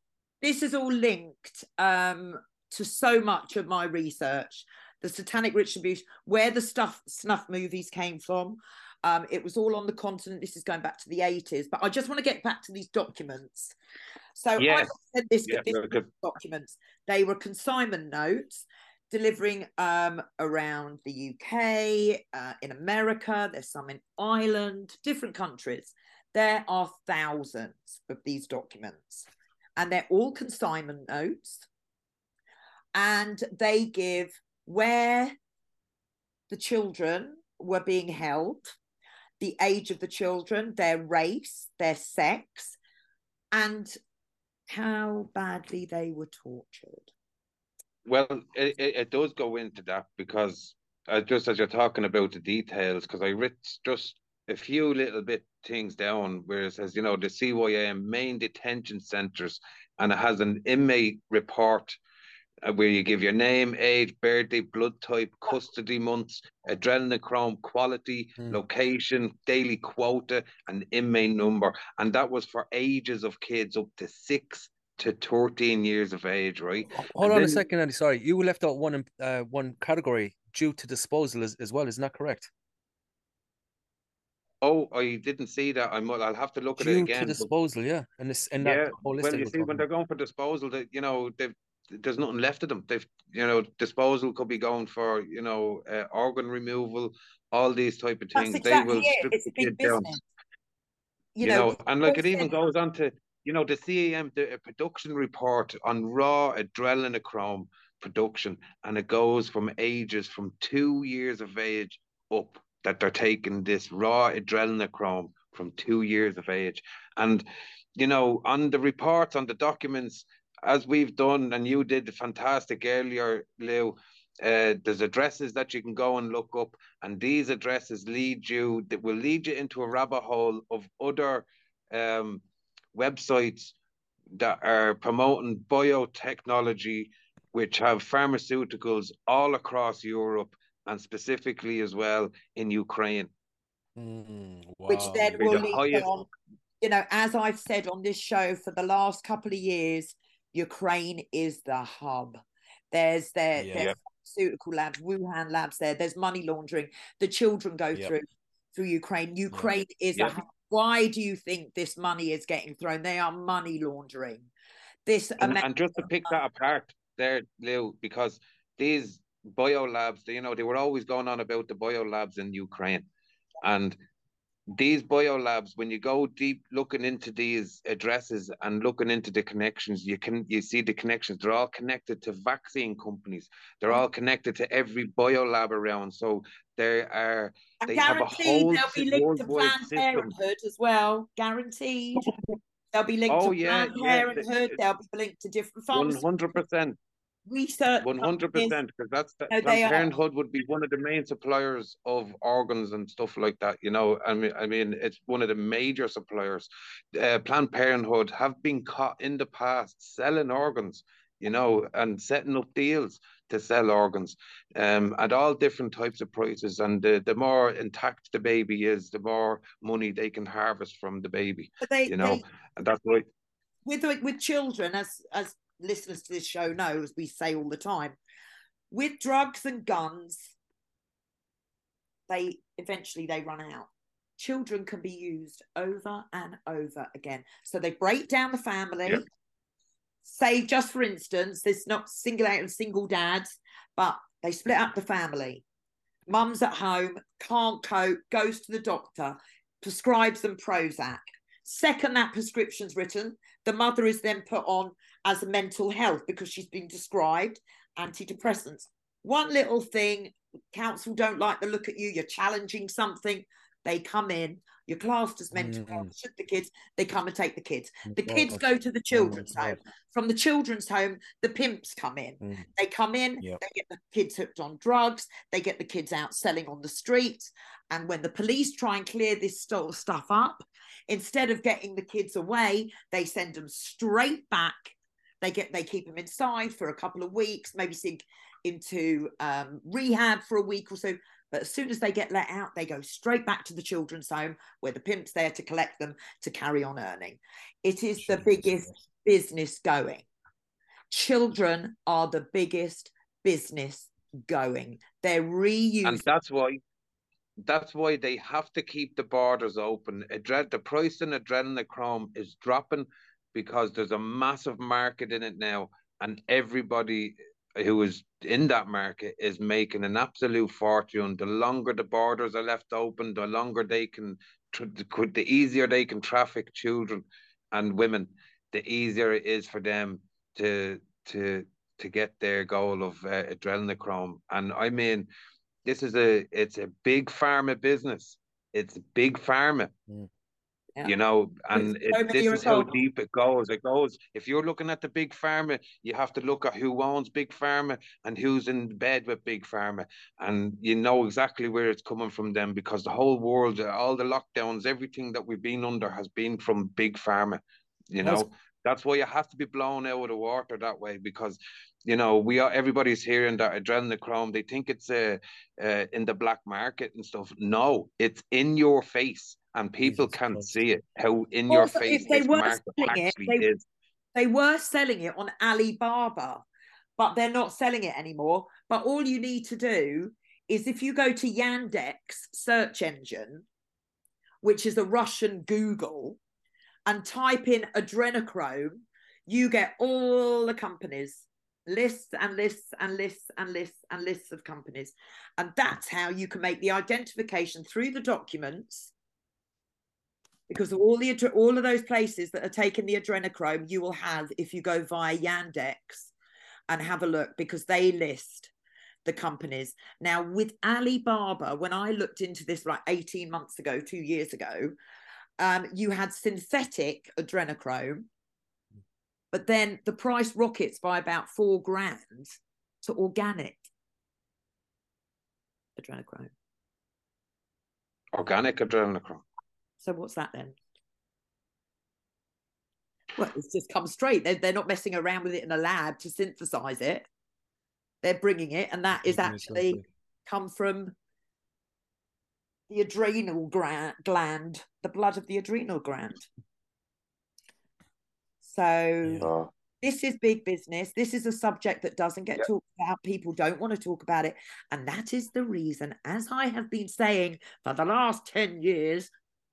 This is all linked um, to so much of my research. The satanic ritual abuse, where the stuff snuff movies came from, um, it was all on the continent. This is going back to the 80s, but I just want to get back to these documents. So yes. I said this, yeah, this documents. They were consignment notes delivering um, around the UK, uh, in America. There's some in Ireland, different countries. There are thousands of these documents, and they're all consignment notes. And they give where the children were being held, the age of the children, their race, their sex, and how badly they were tortured. Well, it, it does go into that because uh, just as you're talking about the details, because I writ just a few little bit things down where it says, you know, the CYM main detention centres, and it has an inmate report where you give your name, age, birthday, blood type, custody months, adrenochrome quality, mm. location, daily quota, and inmate number. And that was for ages of kids up to six to 13 years of age, right? Hold and on then, a second, Andy. Sorry, you left out one uh, one category due to disposal as, as well. Isn't that correct? Oh, I didn't see that. I'm. I'll have to look due at it again. to disposal, yeah, and this and yeah. Well, you see, when they're going for disposal, that you know they've there's nothing left of them. They've, you know, disposal could be going for, you know, uh, organ removal, all these type of things. Exactly they will it. strip it's the kid down. You, you know, know, and like it even goes on to, you know, the CAM, the production report on raw adrenochrome production, and it goes from ages from two years of age up that they're taking this raw adrenochrome from two years of age. And, you know, on the reports, on the documents, as we've done, and you did fantastic earlier, Lou. Uh, there's addresses that you can go and look up, and these addresses lead you that will lead you into a rabbit hole of other um, websites that are promoting biotechnology, which have pharmaceuticals all across Europe and specifically as well in Ukraine. Mm, wow. Which then will lead highest... on, you know, as I've said on this show for the last couple of years, Ukraine is the hub. There's their, yeah. their pharmaceutical labs, Wuhan labs there. There's money laundering. The children go yep. through through Ukraine. Ukraine yeah. is yep. a hub. Why do you think this money is getting thrown? They are money laundering. This and, and just to pick that apart there, Lou, because these biolabs, you know, they were always going on about the biolabs in Ukraine. And these biolabs, when you go deep looking into these addresses and looking into the connections, you can you see the connections. They're all connected to vaccine companies. They're all connected to every biolab around. So they are they have a whole they'll be linked to Planned. Parenthood as well. Guaranteed. They'll be linked oh, to yeah, Planned yeah. Parenthood. They'll be linked to different. One hundred percent research. One hundred percent, because that's the, Planned Parenthood would be one of the main suppliers of organs and stuff like that. You know, I mean, I mean, it's one of the major suppliers. Uh, Planned Parenthood have been caught in the past selling organs. You know, and setting up deals to sell organs um, at all different types of prices. And the, the more intact the baby is, the more money they can harvest from the baby. They, you know, they, and that's why. With with children, as as listeners to this show know, as we say all the time, with drugs and guns, they eventually they run out. Children can be used over and over again. So they break down the family. Yep. Say, just for instance, there's not single out and single dads, but they split up the family. Mum's at home, can't cope, goes to the doctor, prescribes them Prozac. Second, that prescription's written, the mother is then put on as a mental health because she's been prescribed antidepressants. One little thing, council don't like the look at you, you're challenging something, they come in, you're classed as mental mm-hmm. health, should the kids, they come and take the kids. The kids go to the children's home. From the children's home, the pimps come in. Mm. They come in, yep. they get the kids hooked on drugs, they get the kids out selling on the streets. And when the police try and clear this stuff up, instead of getting the kids away, they send them straight back. They get they keep them inside for a couple of weeks, maybe sink into um, rehab for a week or so. But as soon as they get let out, they go straight back to the children's home where the pimp's there to collect them to carry on earning. It is the biggest business going. Children are the biggest business going. They're reusing. And that's why that's why they have to keep the borders open. Adre- the price in adrenochrome is dropping because there's a massive market in it now, and everybody who is in that market is making an absolute fortune. The longer the borders are left open, the longer they can, the easier they can traffic children and women, the easier it is for them to to to get their goal of uh, adrenochrome. And I mean, this is a it's a big pharma business. It's big pharma. Mm. Yeah. You know, and it, this is how deep it goes. It goes. If you're looking at the big pharma, you have to look at who owns big pharma and who's in bed with big pharma, and you know exactly where it's coming from them because the whole world, all the lockdowns, everything that we've been under has been from big pharma. You know, that's, that's why you have to be blown out of the water that way because you know we are everybody's hearing that adrenochrome they think it's uh, uh, in the black market and stuff no it's in your face and people Jesus can Christ. see it how in well, your face if they were selling it, they, is. they were selling it on alibaba but they're not selling it anymore but all you need to do is if you go to yandex search engine which is a russian google and type in adrenochrome you get all the companies lists and lists and lists and lists and lists of companies. And that's how you can make the identification through the documents. Because of all the all of those places that are taking the adrenochrome, you will have if you go via Yandex and have a look because they list the companies. Now, with Alibaba, when I looked into this like 18 months ago, two years ago, um, you had synthetic adrenochrome, but then the price rockets by about four grand to organic adrenochrome. Organic adrenochrome. So what's that then? Well, it's just come straight. They're, they're not messing around with it in a lab to synthesize it. They're bringing it, and that is actually come from the adrenal gland, the blood of the adrenal gland. So yeah. this is big business. This is a subject that doesn't get talked about. People don't want to talk about it. And that is the reason, as I have been saying for the last 10 years,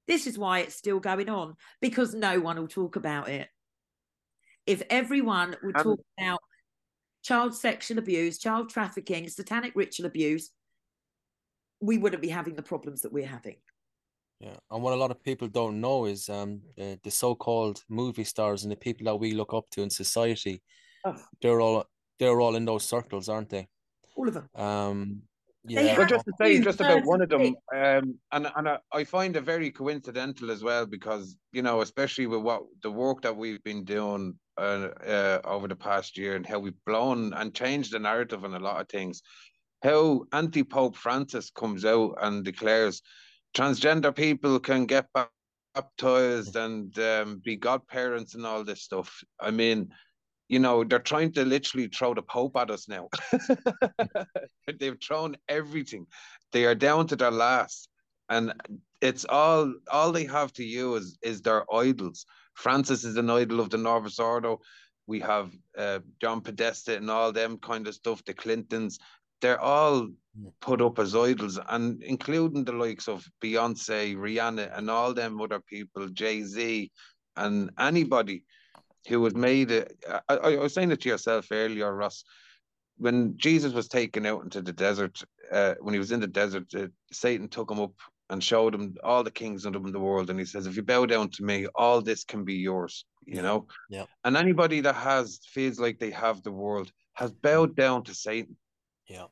this is why it's still going on because no one will talk about it. If everyone would um, talk about child sexual abuse, child trafficking, satanic ritual abuse, we wouldn't be having the problems that we're having. Yeah, and what a lot of people don't know is um the, the so-called movie stars and the people that we look up to in society, oh. they're all they're all in those circles, aren't they? All of them. Um, yeah. Well, just to say, just about one of them, um, and and I, I find it very coincidental as well because you know, especially with what the work that we've been doing uh, uh, over the past year and how we've blown and changed the narrative on a lot of things. How anti Pope Francis comes out and declares transgender people can get baptized and um, be godparents and all this stuff. I mean, you know, they're trying to literally throw the Pope at us now. They've thrown everything. They are down to their last. And it's all all they have to use is their idols. Francis is an idol of the Novus Ordo. We have uh, John Podesta and all them kind of stuff, the Clintons they're all put up as idols, and including the likes of Beyonce, Rihanna, and all them other people, Jay Z, and anybody who has made it. I, I was saying it to yourself earlier, Ross. when Jesus was taken out into the desert, uh, when he was in the desert, uh, Satan took him up and showed him all the kings of the world, and he says, "If you bow down to me, all this can be yours." You know. Yeah. And anybody that has feels like they have the world has bowed down to Satan. Yeah.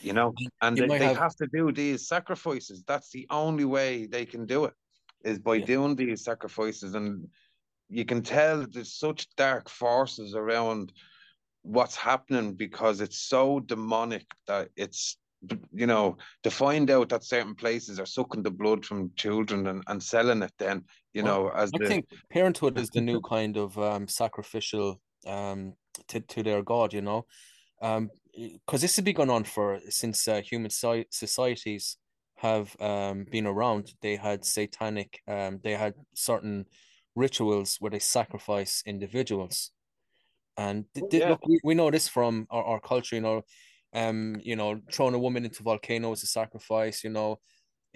You know, and you they, they have- have... to do these sacrifices. That's the only way they can do it, is by Yeah. doing these sacrifices. And you can tell there's such dark forces around what's happening because it's so demonic that it's you know to find out that certain places are sucking the blood from children and, and selling it then you Well, know as I the think parenthood is the new kind of um, sacrificial um, to to their god, you know, um, because this has been going on for since uh, human si- societies have um been around. They had satanic, um, they had certain rituals where they sacrifice individuals, and Yeah. look, we, we know this from our, our culture, you know, um, you know, throwing a woman into volcano is a sacrifice, you know.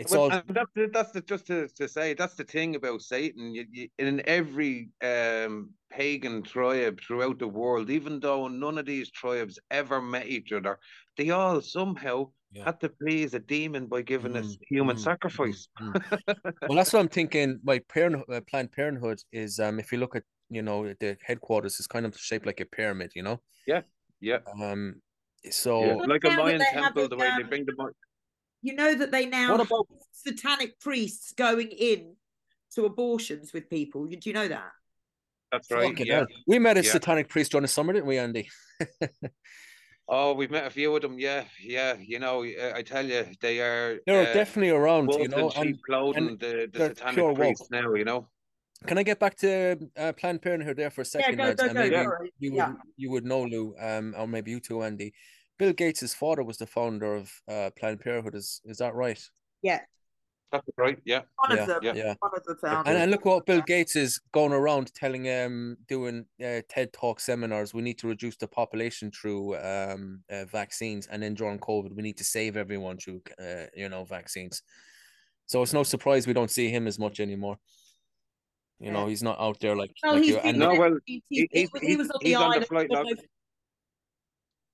It's Well, all that's the, that's the, just to, to say that's the thing about Satan. You, you, in every um, pagan tribe throughout the world, even though none of these tribes ever met each other, they all somehow Yeah. had to please a demon by giving a Mm, human mm, sacrifice. Mm, mm. well, that's what I'm thinking. My parent, uh, Planned Parenthood is, um, if you look at, you know, the headquarters is kind of shaped like a pyramid, you know. Yeah, Yeah. Um, so yeah. Like a now Mayan temple, it, the way they bring the Mayan- You know that they now what have about satanic priests going in to abortions with people. Do you know that? That's right. Yeah. We met a Yeah. satanic priest during the summer, didn't we, Andy? Oh, we've met a few of them. Yeah, yeah. You know, uh, I tell you, they are. They're uh, definitely around, you wolves in know. sheep And clothing, the, the satanic pure priests now. You know. can I get back to uh, Planned Parenthood there for a second, go, lads? go, and go, maybe sorry. you would you would know Lou, um, or maybe you too, Andy. Bill Gates' father was the founder of uh, Planned Parenthood. Is is that right? Yeah. That's right. Yeah. One Yeah, of them. yeah. Yeah. One of the And, founders. and look what Bill Gates is going around telling um doing uh, TED Talk seminars. We need to reduce the population through um uh, vaccines, and then during COVID, we need to save everyone through uh, you know vaccines. So it's no surprise we don't see him as much anymore. You know, he's not out there like, well, like he's you. been And No, well, Epstein. he- he, was- he was on the island. flight God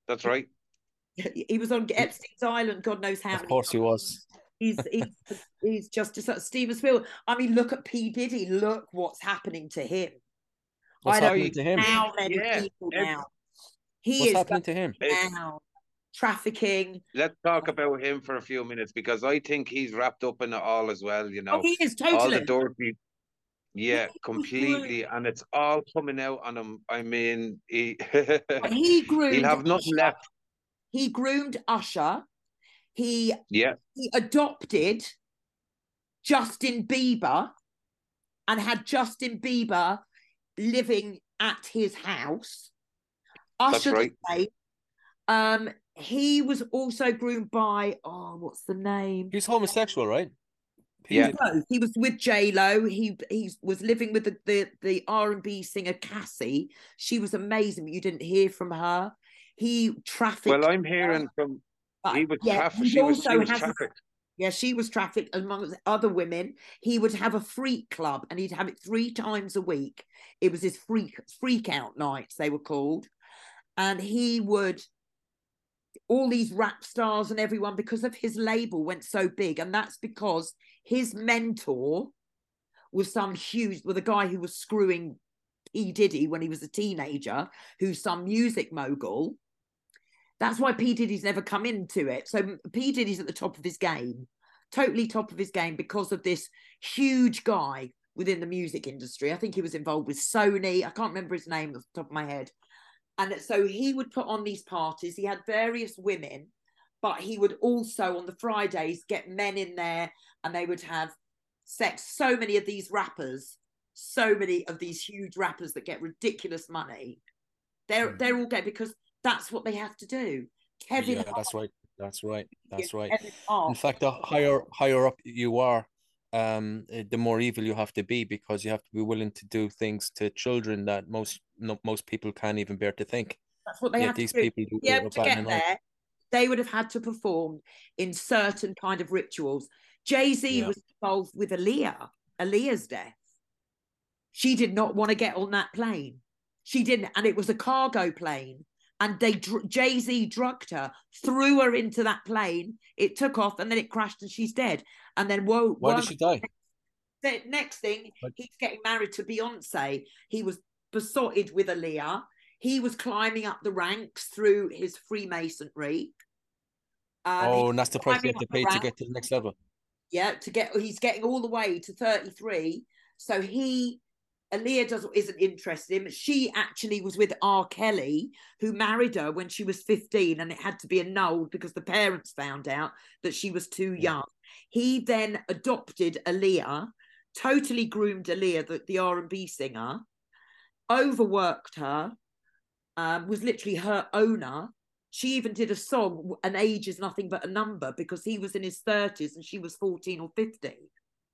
That's right. He was on Epstein's island. God knows how. of many course he was. He's he's he's just a Steven Spielberg. I mean, look at P Diddy. Look what's happening to him. What's I don't happening to him? How many Yeah, people ev- now? He What's is happening to him? Now trafficking. Let's talk about him for a few minutes because I think he's wrapped up in it all as well. You oh, know, Oh, he is totally all totally. the dirty. Yeah, He was completely, and it's all coming out on him. I mean, he he groomed. he'll have nothing left. He groomed Usher. He Yeah, he adopted Justin Bieber and had Justin Bieber living at his house. That's Usher the right. same. Um, he was also groomed by oh, what's the name? He's homosexual, right? Yeah. No, he was with J Lo. He he was living with the the, the R and B singer Cassie. She was amazing, but you didn't hear from her. He trafficked. well, I'm hearing from he was yeah, trafficked. he She was, was has trafficked. Yeah, she was trafficked amongst other women. He would have a freak club and he'd have it three times a week. It was his freak freak out nights, they were called. And he would all these rap stars and everyone because of his label went so big. And that's because his mentor was some huge with a guy who was screwing P. Diddy when he was a teenager, who's some music mogul. That's why P. Diddy's never come into it. So P. Diddy's at the top of his game, totally top of his game because of this huge guy within the music industry. I think he was involved with Sony. I can't remember his name off the top of my head. And so he would put on these parties. He had various women, but he would also on the Fridays get men in there and they would have sex. So many of these rappers, so many of these huge rappers that get ridiculous money, they're Mhm. they're all gay because that's what they have to do. Kevin, yeah, Hart, that's right. That's right. That's right. In fact, the higher higher up you are, um, eh, the more evil you have to be because you have to be willing to do things to children that most no, most people can't even bear to think. That's what they Yet have these to do. people do able to get there, they would have had to perform in certain kind of rituals. Jay Z Yeah. was involved with Aaliyah, Aaliyah's death. She did not want to get on that plane. She didn't, and it was a cargo plane. And they Jay Z drugged her, threw her into that plane. It took off, and then it crashed, and she's dead. And then whoa, why did she die? The next thing, he's getting married to Beyonce. He was besotted with Aaliyah. He was climbing up the ranks through his Freemasonry. Um, oh, and that's the price you have to pay to get to the next level. Yeah, to get he's getting all the way to 33. So he Aaliyah doesn't isn't interested in him. She actually was with R. Kelly, who married her when she was 15, and it had to be annulled because the parents found out that she was too young. He then adopted Aaliyah, totally groomed Aaliyah, the, the R&B singer, overworked her, um, was literally her owner. She even did a song, An Age is Nothing But a Number, because he was in his 30s and she was 14 or 15.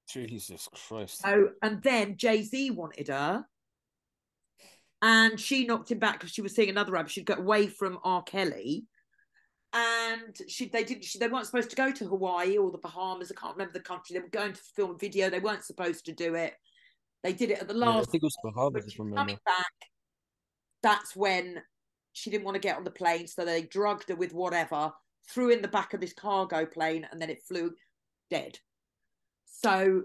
Jesus Christ. So, and then Jay Z wanted her, and she knocked him back because she was seeing another rapper. She'd got away from R. Kelly, and she they didn't. She, they weren't supposed to go to Hawaii or the Bahamas. I can't remember the country. They were going to film a video. They weren't supposed to do it. They did it at the last. Yeah, I think it was Bahamas. Coming back, that's when she didn't want to get on the plane, so they drugged her with whatever, threw in the back of this cargo plane, and then it flew dead. So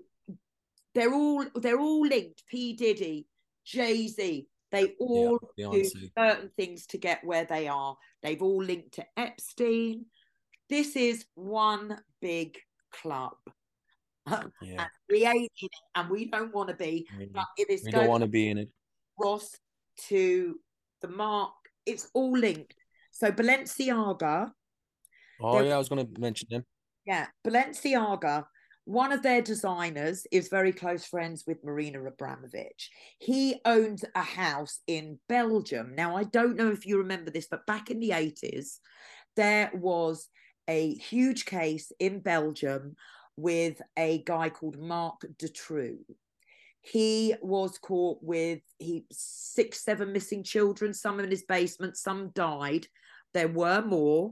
they're all they're all linked. P Diddy, Jay Z, they all yeah, do certain things to get where they are. They've all linked to Epstein. This is one big club. Yeah. and we ain't in it, and we don't want to be. But it is. We don't want to be in it. Ross to the mark. It's all linked. So Balenciaga. Oh yeah, I was going to mention them. Yeah, Balenciaga one of their designers is very close friends with Marina Abramovich. He owns a house in Belgium. Now, I don't know if you remember this, but back in the 80s, there was a huge case in Belgium with a guy called Marc Dutroux. He was caught with he six, seven missing children, some in his basement, some died. There were more.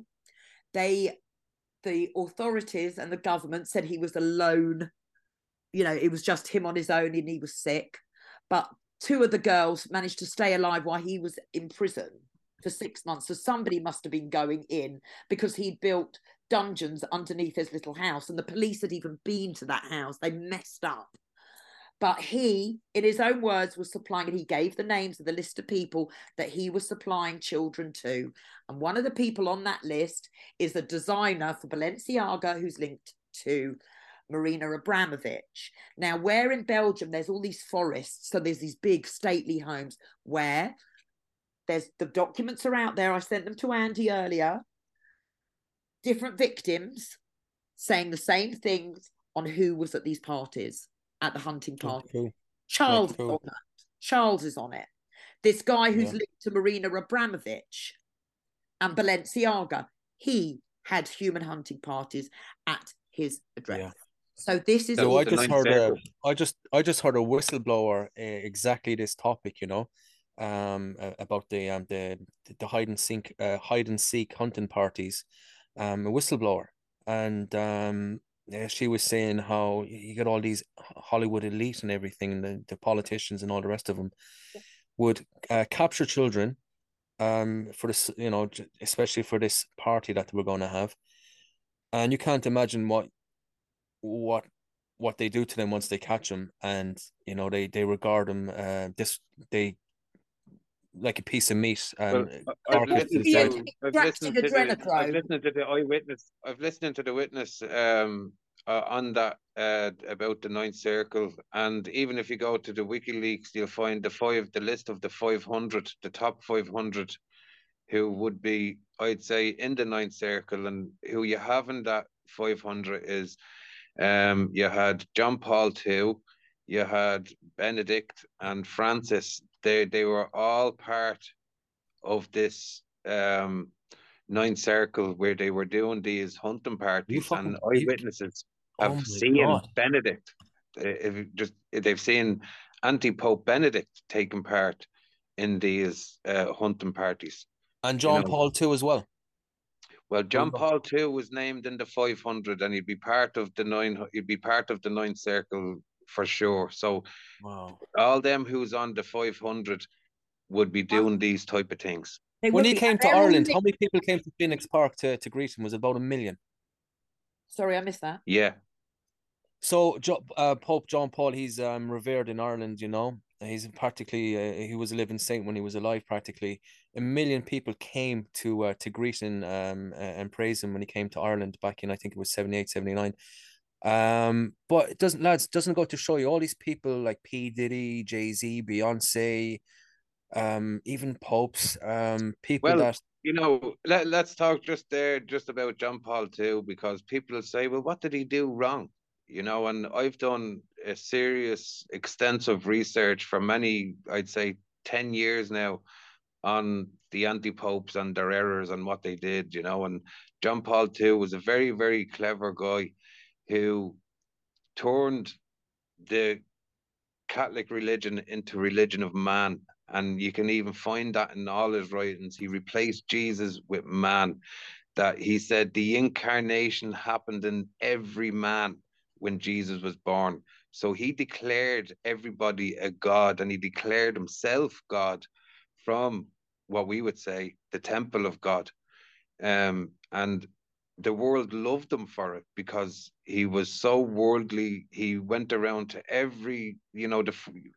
They the authorities and the government said he was alone. You know, it was just him on his own and he was sick. But two of the girls managed to stay alive while he was in prison for six months. So somebody must have been going in because he'd built dungeons underneath his little house and the police had even been to that house. They messed up. But he, in his own words, was supplying, he gave the names of the list of people that he was supplying children to. And one of the people on that list is the designer for Balenciaga, who's linked to Marina Abramovich. Now, where in Belgium there's all these forests, so there's these big stately homes where there's the documents are out there. I sent them to Andy earlier. Different victims saying the same things on who was at these parties at the hunting party. Cool. Charles cool. on that. Charles is on it. This guy who's yeah. linked to Marina Abramovich and Balenciaga, he had human hunting parties at his address. Yeah. So this is. So I just heard a, I just I just heard a whistleblower uh, exactly this topic. You know, um, about the um the the hide and seek uh, hide and seek hunting parties, um, a whistleblower, and um yeah, she was saying how you get all these Hollywood elite and everything, and the, the politicians and all the rest of them would uh, capture children um for this you know especially for this party that we're going to have. And you can't imagine what what what they do to them once they catch them and you know they they regard them uh this they like a piece of meat. Um, well, I've, listened to, I've, listened to the, I've listened to the eyewitness. I've listened to the witness um, uh, on that uh, about the ninth circle, and even if you go to the WikiLeaks, you'll find the five, the list of the five hundred, the top five hundred, who would be, I'd say, in the ninth circle, and who you have in that five hundred is, um, you had John Paul II, you had Benedict and Francis they they were all part of this um ninth circle where they were doing these hunting parties and eyewitnesses have oh seen God. Benedict. If just if they've seen anti Pope Benedict taking part in these uh, hunting parties, and John you know? Paul too as well. Well, John Paul II was named in the 500, and he'd be part of the nine. He'd be part of the ninth circle for sure. So, wow. all them who's on the 500 would be doing these type of things. They when he be, came to they're Ireland, how many people came to Phoenix Park to, to greet him? Was about a million? Sorry, I missed that. Yeah. So uh, Pope John Paul, he's um, revered in Ireland. You know, he's practically uh, he was a living saint when he was alive. Practically a million people came to uh, to greet him um, and praise him when he came to Ireland back in I think it was 78, 79. Um, but it doesn't, lads, doesn't go to show you all these people like P Diddy, Jay Z, Beyonce, um, even popes, um, people Well, that You know, let, let's talk just there, just about John Paul II, because people say, well, what did he do wrong? You know, and I've done a serious, extensive research for many, I'd say 10 years now on the anti-popes and their errors and what they did, you know, and John Paul II was a very, very clever guy who turned the Catholic religion into religion of man. And you can even find that in all his writings. He replaced Jesus with man. That he said the incarnation happened in every man when Jesus was born. So he declared everybody a God and he declared himself God from what we would say the temple of God. Um, and the world loved him for it because he was so worldly. He went around to every, you know, the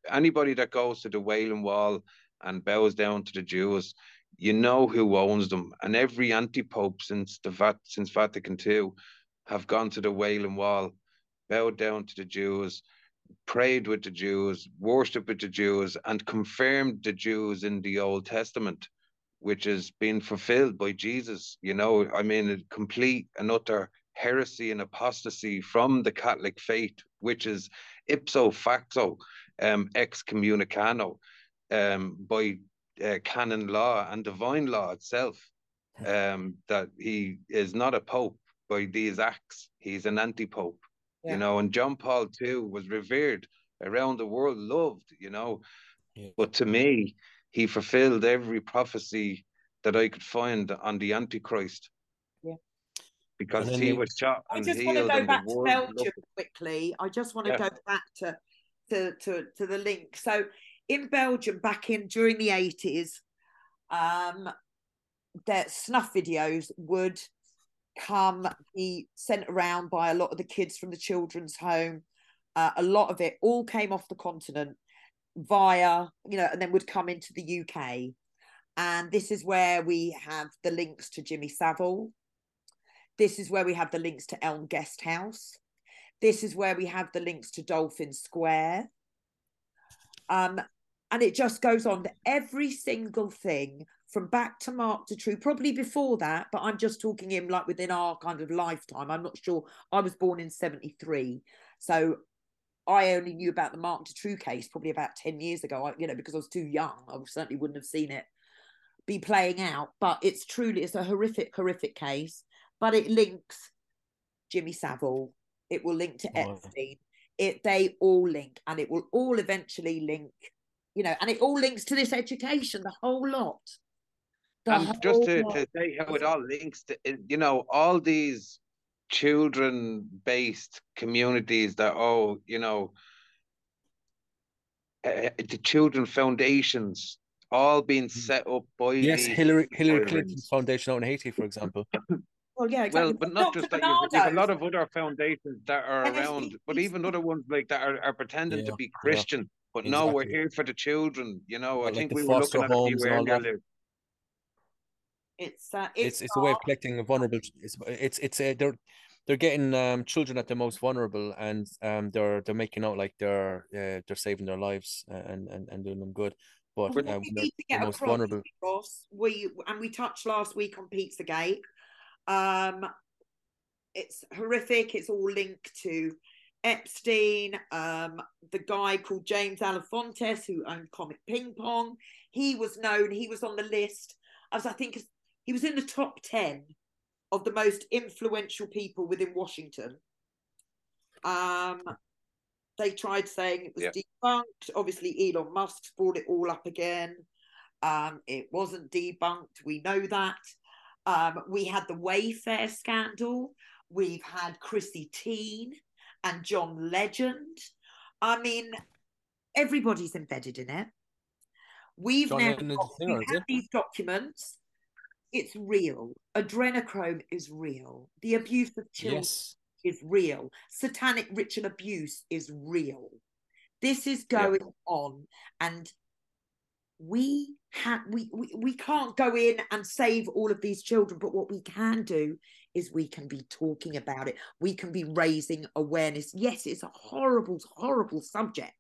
anybody that goes to the Wailing Wall and bows down to the Jews, you know who owns them. And every anti-pope since the Vat since Vatican II have gone to the Wailing Wall, bowed down to the Jews, prayed with the Jews, worshipped with the Jews, and confirmed the Jews in the Old Testament which is being fulfilled by Jesus. You know, I mean, a complete and utter heresy and apostasy from the Catholic faith, which is ipso facto um, excommunicano um, by uh, canon law and divine law itself. Um, that he is not a pope by these acts; he's an anti-pope. Yeah. You know, and John Paul II was revered around the world, loved. You know, Yeah. but to me, he fulfilled every prophecy that I could find on the Antichrist. Yeah. Because And then he you- was shot I and just want to healed go back to Belgium loved quickly. I just want to Yeah. go back to, to to to the link. So in Belgium, back in during the eighties, um, their snuff videos would come be sent around by a lot of the kids from the children's home. Uh, a lot of it all came off the continent via, you know, and then would come into the UK. And this is where we have the links to Jimmy Savile. This is where we have the links to Elm Guest House. This is where we have the links to Dolphin Square. Um, and it just goes on. Every single thing from back to Marc Dutroux, probably before that, but I'm just talking him like within our kind of lifetime. I'm not sure. I was born in 73. So I only knew about the Marc Dutroux case probably about 10 years ago, I- you know, because I was too young. I certainly wouldn't have seen it be playing out. But it's truly, it's a horrific, horrific case. But it links Jimmy Savile. It will link to oh, Wow. Epstein. It they all link, and it will all eventually link. You know, and it all links to this education, the whole lot. The and just to, lot. to say how it all links to you know all these children based communities that oh you know uh, the children foundations all being set up by yes, Hillary Hillary tyrants. Clinton's foundation out in Haiti, for example. well, yeah, exactly. Well, but not Dr. just that. You've, you've a lot of other foundations that are And it's- around, but even other ones like that are, are pretending Yeah, to be yeah. Christian. But no, we're here for the children. You know, I Like think the we were looking at a few and earlier. It's uh, It's it's a way of collecting vulnerable. It's it's it's a, they're they're getting um children at the most vulnerable, and um they're they're making out like they're uh, they're saving their lives and and and doing them good. But What uh, we need to the get most across, vulnerable. Ross, we and we touched last week on Pizzagate. Um, it's horrific. It's all linked to Epstein. Um, the guy called James Alefantis who owned Comet Ping Pong, he was known. He was on the list as I think he was in the top ten of the most influential people within Washington. Um, they tried saying it was Yeah. debunked. Obviously, Elon Musk brought it all up again. Um, it wasn't debunked. We know that. Um, we had the Wayfair scandal. We've had Chrissy Teigen and John Legend. I mean, everybody's embedded in it. We've John now got, we it? these documents. It's real. Adrenochrome is real. The abuse of children Yes. is real. Satanic ritual abuse is real. This is going on, and we have we, we we can't go in and save all of these children. But what we can do is we can be talking about it. We can be raising awareness. Yes, it's a horrible, horrible subject,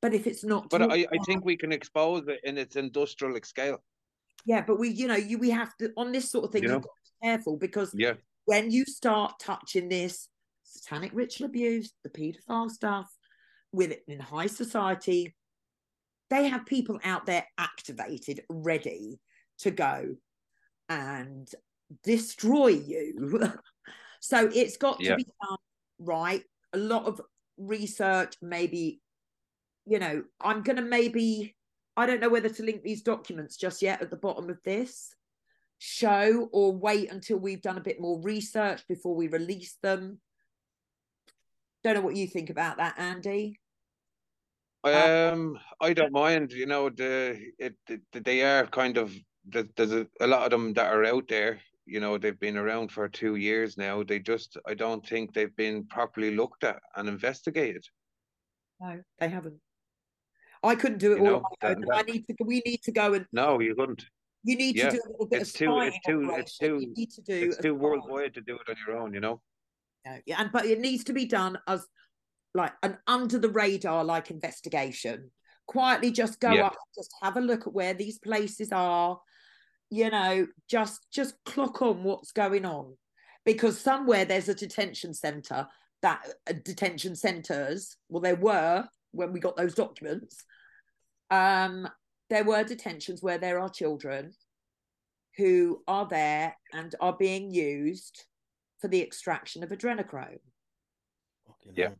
but if it's not, But I, I think we can expose it in its industrial scale. Yeah, but we, you know, you we have to on this sort of thing. You You've got to be careful because Yeah. when you start touching this satanic ritual abuse, the paedophile stuff, with it in high society, they have people out there activated, ready to go and destroy you. so it's got Yeah. to be done right. A lot of research, maybe, you know, I'm going to maybe, I don't know whether to link these documents just yet at the bottom of this show or wait until we've done a bit more research before we release them. Don't know what you think about that, Andy. Um, I don't mind. You know, the it, it they are kind of there- there's a, a lot of them that are out there. You know, they've been around for two years now. They just I don't think they've been properly looked at and investigated. No, they haven't. I couldn't do it You all know, on my own. that- I need to. We need to go and No, you couldn't. you need Yeah, to do a little bit it's of too- spying it's too- it's operation. You too- need to do It's too worldwide to do it on your own. You know. No, yeah, and but it needs to be done as like an under the radar like investigation. Quietly, just go Yeah. up, just have a look at where these places are. You know, just just clock on what's going on, because somewhere there's a detention centre that uh, detention centres. Well, there were when we got those documents. Um, there were detentions where there are children who are there and are being used for the extraction of adrenochrome. Fucking Yeah.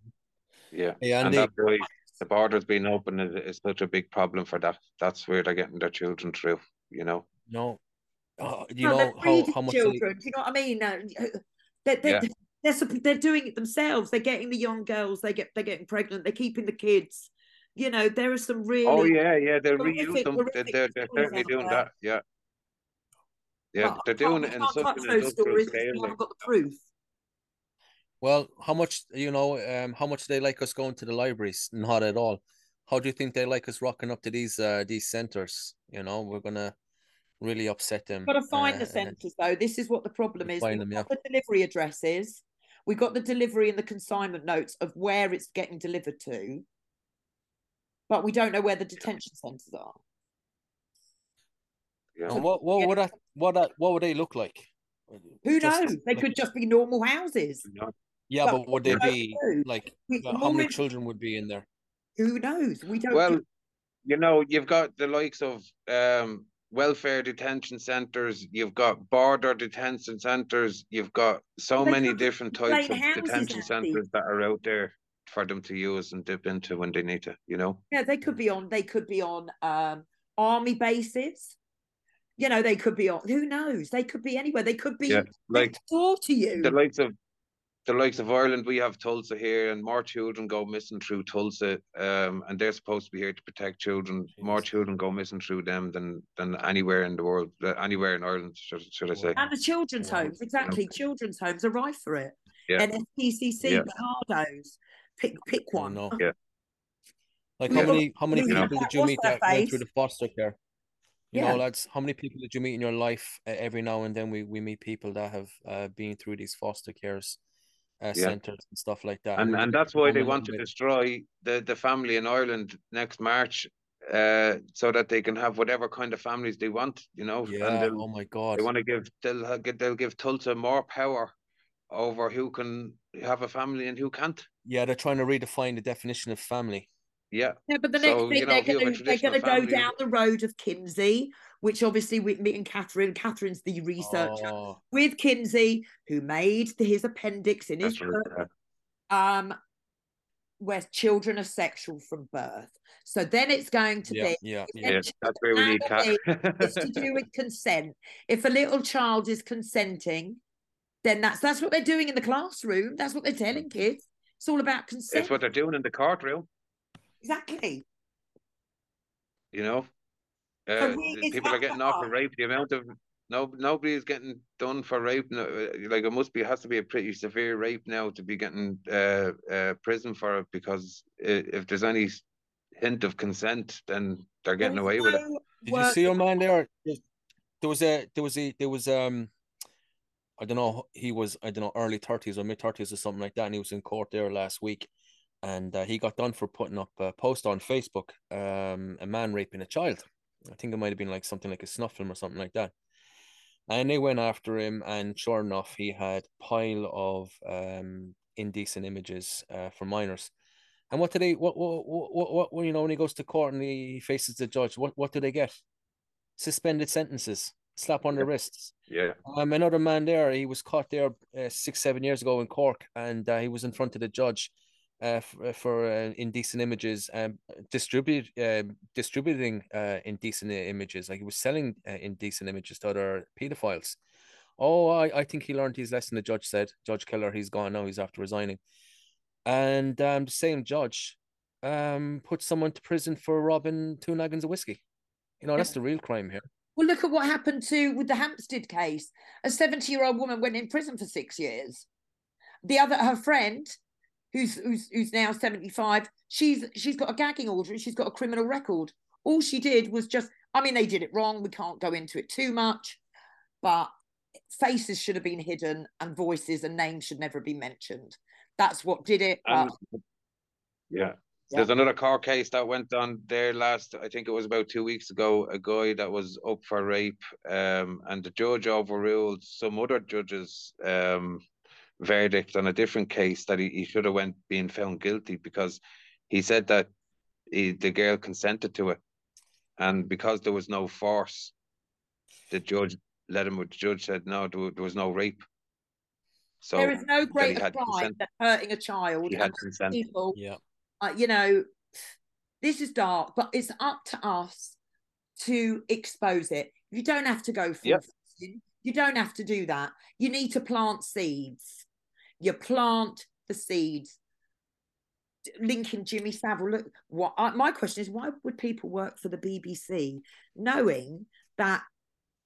Yeah. Hey, And Andy. that's why the border's being open is, is such a big problem for that. That's where they're getting their children through. You know. No. Oh, you No, know how, how much they- children. Do you know what I mean? Uh, they're, they're, Yeah. they're, they're doing it themselves. They're getting the young girls. They get they're getting pregnant. They're keeping the kids. You know, there are some really. Oh yeah, yeah. They horrific- reuse them. They're, horrific they're, they're certainly doing there. that. Yeah. Yeah, but they're doing it in can't such touch an those industrial stories because scale. we like- haven't got the proof. Well, how much you know? Um, how much they like us going to the libraries? Not at all. How do you think they like us rocking up to these uh these centers? You know, we're gonna really upset them. Got to find uh, the centres though. This is what the problem is. Find We've them, got the delivery addresses. We've got the delivery and the consignment notes of where it's getting delivered to, but we don't know where the detention centres are. Yeah. And what what would that what that what would they look like? Who Just knows? They like- could just be normal houses. Yeah, Well, but would they be know. like We- how many in- children would be in there? Who knows? We don't. Well, you know, you've got the likes of um welfare detention centers, you've got border detention centers, you've got so They many different types of detention centers that are out there for them to use and dip into when they need to, you know. yeah, they could be on. They could be on um, army bases. You know, they could be on. Who knows? They could be anywhere. They could be Yeah, like next door to you. the likes of the likes of Ireland, we have Tusla here, and more children go missing through Tusla, um, and they're supposed to be here to protect children. More children go missing through them than than anywhere in the world, uh, anywhere in Ireland, should, should I say? and the children's Wow. homes, exactly. Children's homes are rife for it. Yeah. NSPCC, Yeah. Cardos, pick pick one. know. Yeah. Like how many how many we got people that did you meet that went through the foster care? You Yeah. know, lads, how many people did you meet in your life? Uh, every now and then we we meet people that have uh, been through these foster cares uh, Yeah. centers and stuff like that. and we and that's why they want to destroy the the family in Ireland next March, uh, so that they can have whatever kind of families they want, you know. Yeah. and Oh my God. they want to give they'll they'll give Tusla more power over who can have a family and who can't. Yeah, they're trying to redefine the definition of family. Yeah, Yeah, but the So, next you thing know, they're if you have a going to they're going to go family- down the road of Kinsey, which obviously with me and Kathryn, Kathryn's the researcher Oh, with Kinsey, who made the, his appendix in his book, um, where children are sexual from birth. So then it's going to yeah, be yeah, yeah. Yeah, that's where we need Family, it's to do with consent. If a little child is consenting, then that's that's what they're doing in the classroom. That's what they're telling kids. It's all about consent. It's what they're doing in the courtroom, exactly. you know. Uh, we- people are getting off us. for rape. The amount of no nobody is getting done for rape. No, uh, like it must be has to be a pretty severe rape now to be getting uh, uh prison for it because if there's any hint of consent, then they're getting There away is with it. Did you see your man there? There- There was a there was a there was um I don't know he was I don't know early thirties or mid thirties or something like that, and he was in court there last week, and uh, he got done for putting up a post on Facebook, um, a man raping a child. I think it might have been like something like a snuff film or something like that. And they went after him, and sure enough, he had pile of um indecent images uh, for minors. And what do they what what what what, what you know when he goes to court and he faces the judge, what what do they get? Suspended sentences, slap on the wrists. Yeah, Um, another man there, he was caught there uh, six, seven years ago in Cork, and uh, he was in front of the judge uh, for, for uh, indecent images, um, distribute, uh, distributing uh, indecent images. Like he was selling uh, indecent images to other pedophiles. Oh, I, I think he learned his lesson. The judge said, Judge Keller, he's gone now. He's after resigning, and um, the same judge um put someone to prison for robbing two naggins of whiskey. You know, that's the real crime here. Well, look at what happened to with the Hampstead case. A 70 year old woman went in prison for six years. The other, her friend, who's who's who's now 75, she's she's got a gagging order and she's got a criminal record. All she did was just, I mean, they did it wrong. We can't go into it too much, but faces should have been hidden and voices and names should never be mentioned. That's what did it. But yeah. Yeah. There's another court case that went on there last, I think it was about two weeks ago, a guy that was up for rape, um, and the judge overruled some other judge's um verdict on a different case that he, he should have went being found guilty because he said that he, the girl consented to it. And because there was no force, the judge let him, the judge said, no, there, there was no rape. So there is no he greater crime consent. than hurting a child. he had consent. people Yeah. Uh, you know, this is dark, but it's up to us to expose it. You don't have to go full Yep. You don't have to do that. You need to plant seeds. You plant the seeds. Linking Jimmy Savile. Look, what I, my question is, why would people work for the BBC knowing that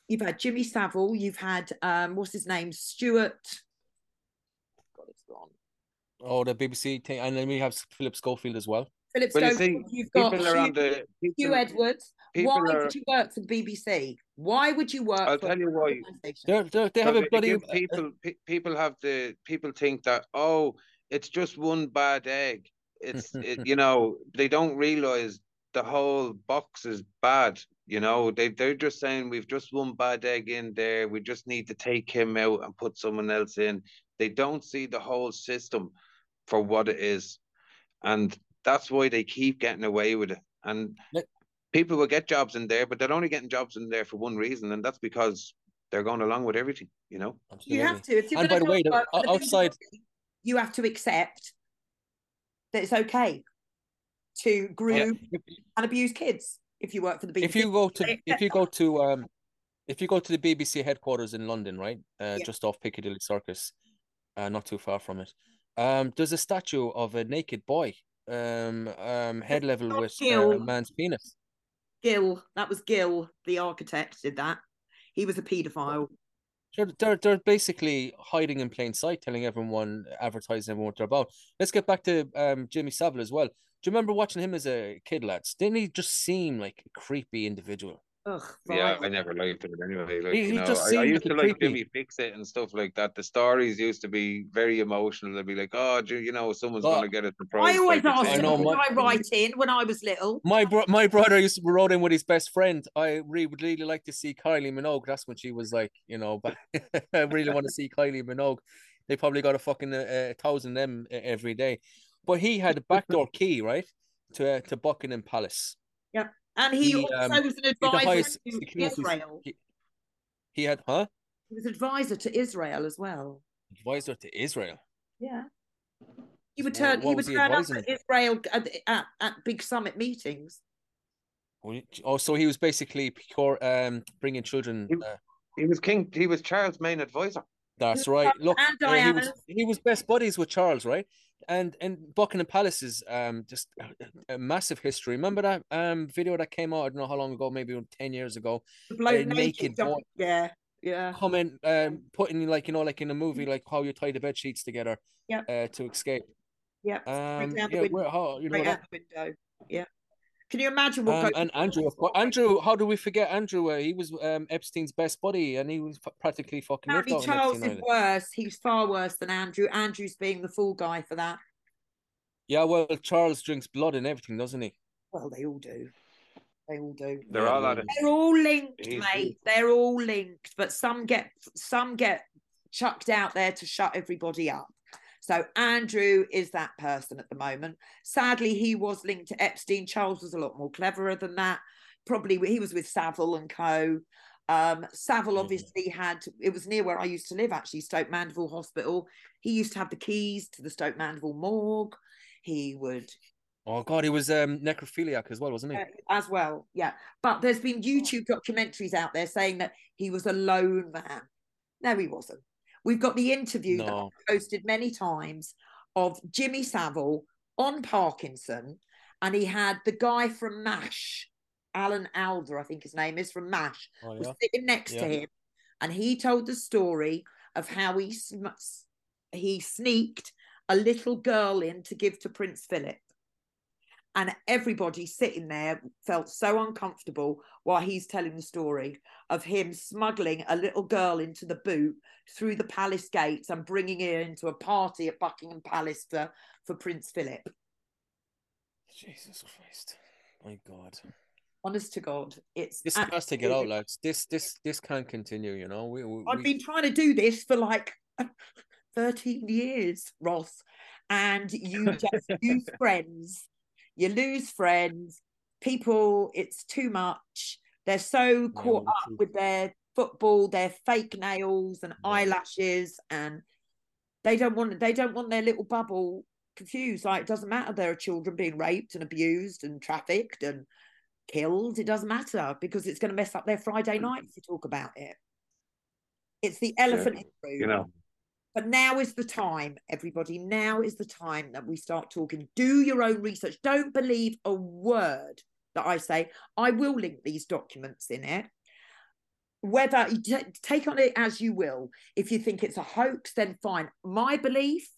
you've had Jimmy Savile, you've had um, what's his name, Stuart? God. Oh, the BBC thing, and then we have Philip Schofield as well. Philip Well, you Schofield, see, you've got people are on Huw- the Huw Edwards. Why are would you work for the BBC? Why would you work I'll for tell you why. They're, they're, they have Because a it bloody. Uh, people pe- people have the people think that oh it's just one bad egg it's it, you know they don't realize the whole box is bad you know they they're just saying we've just one bad egg in there we just need to take him out and put someone else in they don't see the whole system for what it is. And that's why they keep getting away with it. And Let- people will get jobs in there but they're only getting jobs in there for one reason and that's because they're going along with everything you know? You have to. If you're And by the way, the- the outside- BBC, you have to accept that it's okay to groom If, and abuse kids if you work for the BBC. if you go to if you go to um if you go to the BBC headquarters in London, right, uh, Yeah. just off Piccadilly Circus, uh, not too far from it, um, there's a statue of a naked boy, um, um, head level with uh, a man's penis. Gill, that was Gill, the architect, did that. He was a paedophile. They're, they're they're basically hiding in plain sight, telling everyone, advertising everyone what they're about. Let's get back to um Jimmy Savile as well. Do you remember watching him as a kid, lads? Didn't he just seem like a creepy individual? Ugh, Yeah. I never liked it anyway. Like He- you know, just I, I used to like creepy- Jim'll Fix It and stuff like that. The stories used to be very emotional. They'd be like, "Oh, do you know, someone's Well, gonna get a surprise." I always type of asked. I him, know, what did I write in when I was little? My bro- my brother used to wrote in with his best friend. I really would really like to see Kylie Minogue. That's when she was like, you know, but I really want to see Kylie Minogue. They probably got a fucking uh, a thousand of them uh, every day. But he had a backdoor key, right, to uh, to Buckingham Palace. And he, He, also um, was an the advisor to security- Israel. He, he had, huh? He was advisor to Israel as well. Advisor to Israel. Yeah. He would turn. what he would was turn up advising at? Israel at, at, at big summit meetings. Oh, so he was basically um bringing children. He- Uh, He was king. He was Charles' main advisor. That's right. Look, and uh, he was he was best buddies with Charles, right? And and Buckingham Palace is um just a, massive history. Remember that um video that came out? I don't know how long ago, maybe ten years ago. Naked, naked boy. yeah, yeah. Coming, um, putting like you know, like in a movie, like how you tie the bed sheets together, yeah, uh, to escape. Yeah, Um, yeah, window, where, how you know right that? out the window. Yeah. Can you imagine what Um, and Andrew, of course, Andrew. How do we forget Andrew? Uh, he was um Epstein's best buddy, and he was practically fucking lived Apparently, out in Charles is worse. He's far worse than Andrew. Andrew's being the fool guy for that. Yeah, well, Charles drinks blood and everything, doesn't he? Well, they all do. They all do. They're Yeah, all well, at. They're all linked, He's- mate. They're all linked, but some get some get chucked out there to shut everybody up. So Andrew is that person at the moment. Sadly, he was linked to Epstein. Charles was a lot more cleverer than that. Probably he was with Savile and Co. Um, Savile Mhm. obviously had it was near where I used to live, actually, Stoke Mandeville Hospital. He used to have the keys to the Stoke Mandeville morgue. He would Oh God, he was um necrophiliac as well, wasn't he? uh, as well. Yeah, but there's been YouTube documentaries out there saying that he was a lone man. No, he wasn't. We've got the interview that No. I posted many times of Jimmy Savile on Parkinson, and he had the guy from MASH, Alan Alda, I think his name is from MASH, Oh was sitting next Yeah. to him, and he told the story of how he sm- he sneaked a little girl in to give to Prince Philip. And everybody sitting there felt so uncomfortable while he's telling the story of him smuggling a little girl into the boot through the palace gates and bringing her into a party at Buckingham Palace for, for Prince Philip. Jesus Christ, my God, Honest to God, it's this has to get out, lads. This this this can't continue. You know, we, we, I've we- been trying to do this for like 13 years, Ross, and you just lose friends. You lose friends. People, it's too much. They're so caught well, up with their football, their fake nails and Yeah. eyelashes, and they don't want they don't want their little bubble confused. Like it doesn't matter. There are children being raped and abused and trafficked and killed. It doesn't matter because it's going to mess up their Friday Mm. night if you talk about it. It's the elephant in the room. You know, But now is the time, everybody. Now is the time that we start talking. Do your own research. Don't believe a word that I say. I will link these documents in it. Whether you ta- take on it as you will. If you think it's a hoax, then fine. My belief,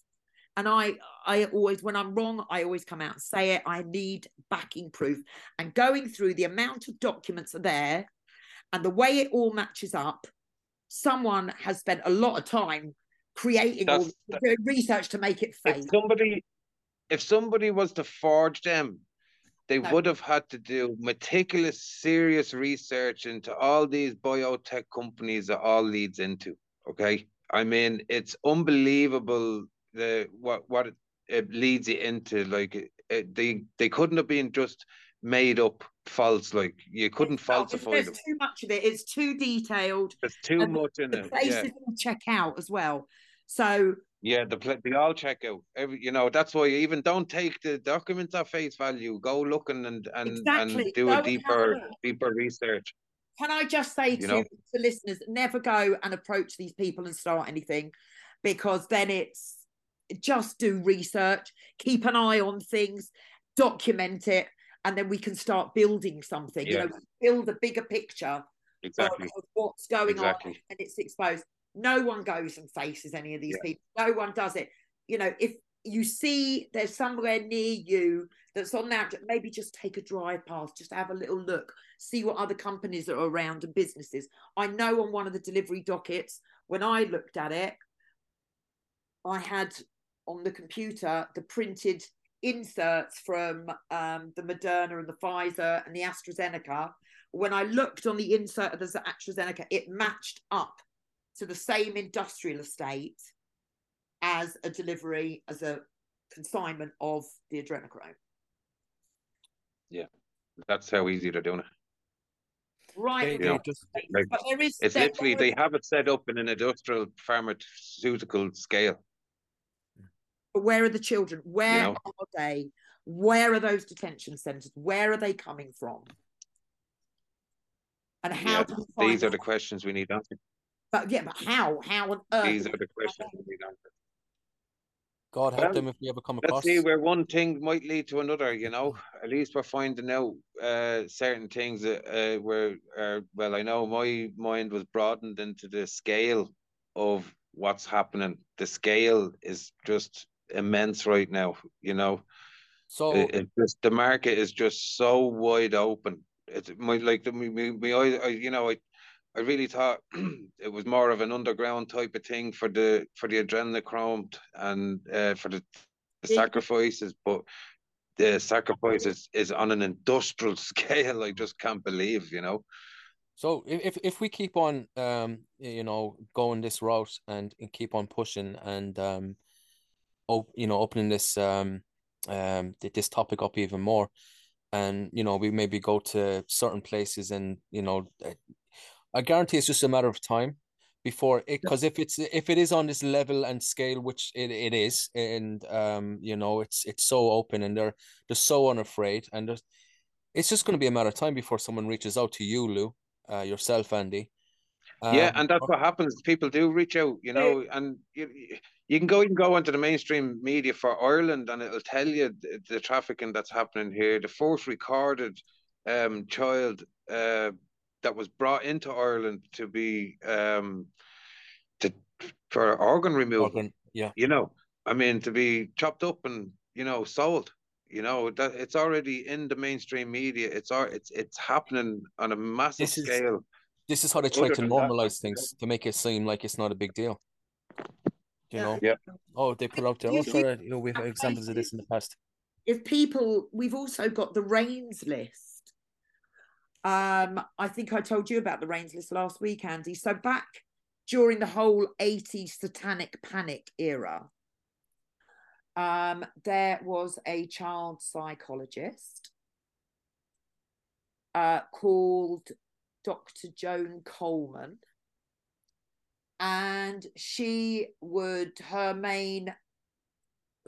and I, I always, when I'm wrong, I always come out and say it. I need backing proof. And going through the amount of documents are there, and the way it all matches up, someone has spent a lot of time creating all research to make it fake. if somebody, if somebody was to forge them, they No. would have had to do meticulous, serious research into all these biotech companies that all leads into. Okay, I mean it's unbelievable the what what it, it leads you into. Like it, it, they they couldn't have been just made up false. Like you couldn't It's falsify There's them. too much of it. It's too detailed. There's too much in The it. places Yeah. check out as well. So Yeah, the they all check out. Every you know that's why you even don't take the documents at face value. Go looking and and Exactly. and do a deeper deeper research. can I just say You to, know? to listeners, never go and approach these people and start anything because then it's just do research, keep an eye on things, document it, and then we can start building something. Yeah. You know, build a bigger picture Exactly. of what's going on Exactly. and it's exposed. No one goes and faces any of these Yeah. people. No one does it. You know, if you see there's somewhere near you that's on that, maybe just take a drive past, just have a little look, see what other companies are around and businesses. I know on one of the delivery dockets, when I looked at it, I had on the computer the printed inserts from um, the Moderna and the Pfizer and the AstraZeneca. When I looked on the insert of the AstraZeneca, it matched up to the same industrial estate as a delivery, as a consignment of the adrenochrome. Yeah, that's how easy they're doing it. Right. They- from they the just- like, but there is It's there- literally they have it set up in an industrial pharmaceutical scale. But where are the children? Where know? are they? Where are those detention centres? Where are they coming from? And how Yeah, do These are the questions we need answered. But yeah, but how? How on earth? These are the questions we need answered. God help Well, them if we ever come across. Let's across. see where one thing might lead to another, you know. At least we're finding out uh certain things that uh were uh, well, I know my mind was broadened into the scale of what's happening. The scale is just immense right now, you know. So It, it just the market is just so wide open. It's my like the me, me, me I, I you know I I really thought it was more of an underground type of thing for the for the adrenochrome and uh, for the, the sacrifices, but the sacrifice is, on an industrial scale. I just can't believe, you know. So if if, we keep on um you know going this route and, and keep on pushing and um op you know opening this um um this topic up even more and you know we maybe go to certain places and you know uh, I guarantee it's just a matter of time before it because if it's if it is on this level and scale which it, it is and um you know it's it's so open and they're they're so unafraid and there's it's just going to be a matter of time before someone reaches out to you Lou uh, yourself Andy yeah, um, and that's what happens. People do reach out, you know, and you you can go you can go onto the mainstream media for Ireland, and it'll tell you the, the trafficking that's happening here. The first recorded um child uh that was brought into Ireland to be um to for organ removal. organ- yeah You know, I mean, to be chopped up and you know sold. You know that it's already in the mainstream media. It's al- it's it's happening on a massive This is- scale. this is how they try Other to than that, normalize things to make it seem like it's not a big deal you Yeah. know Yeah. oh they put out there You- oh sorry you know we've had examples of this in the past if people we've also got the rains list um i think i told you about the rains list last week andy so back during the whole 80s satanic panic era um there was a child psychologist uh called dr joan coleman and she would her main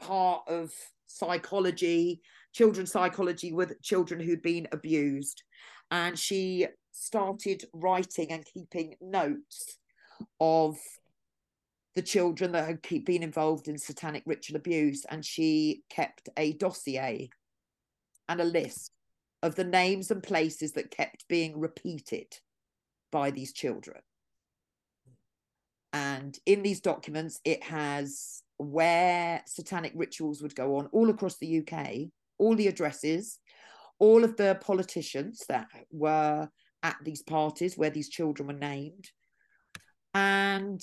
part of psychology, children's psychology with children who'd been abused. And she started writing and keeping notes of the children that had keep, been involved in satanic ritual abuse. And she kept a dossier and a list of the names and places that kept being repeated by these children. And in these documents, it has where satanic rituals would go on all across the UK, all the addresses, all of the politicians that were at these parties where these children were named. And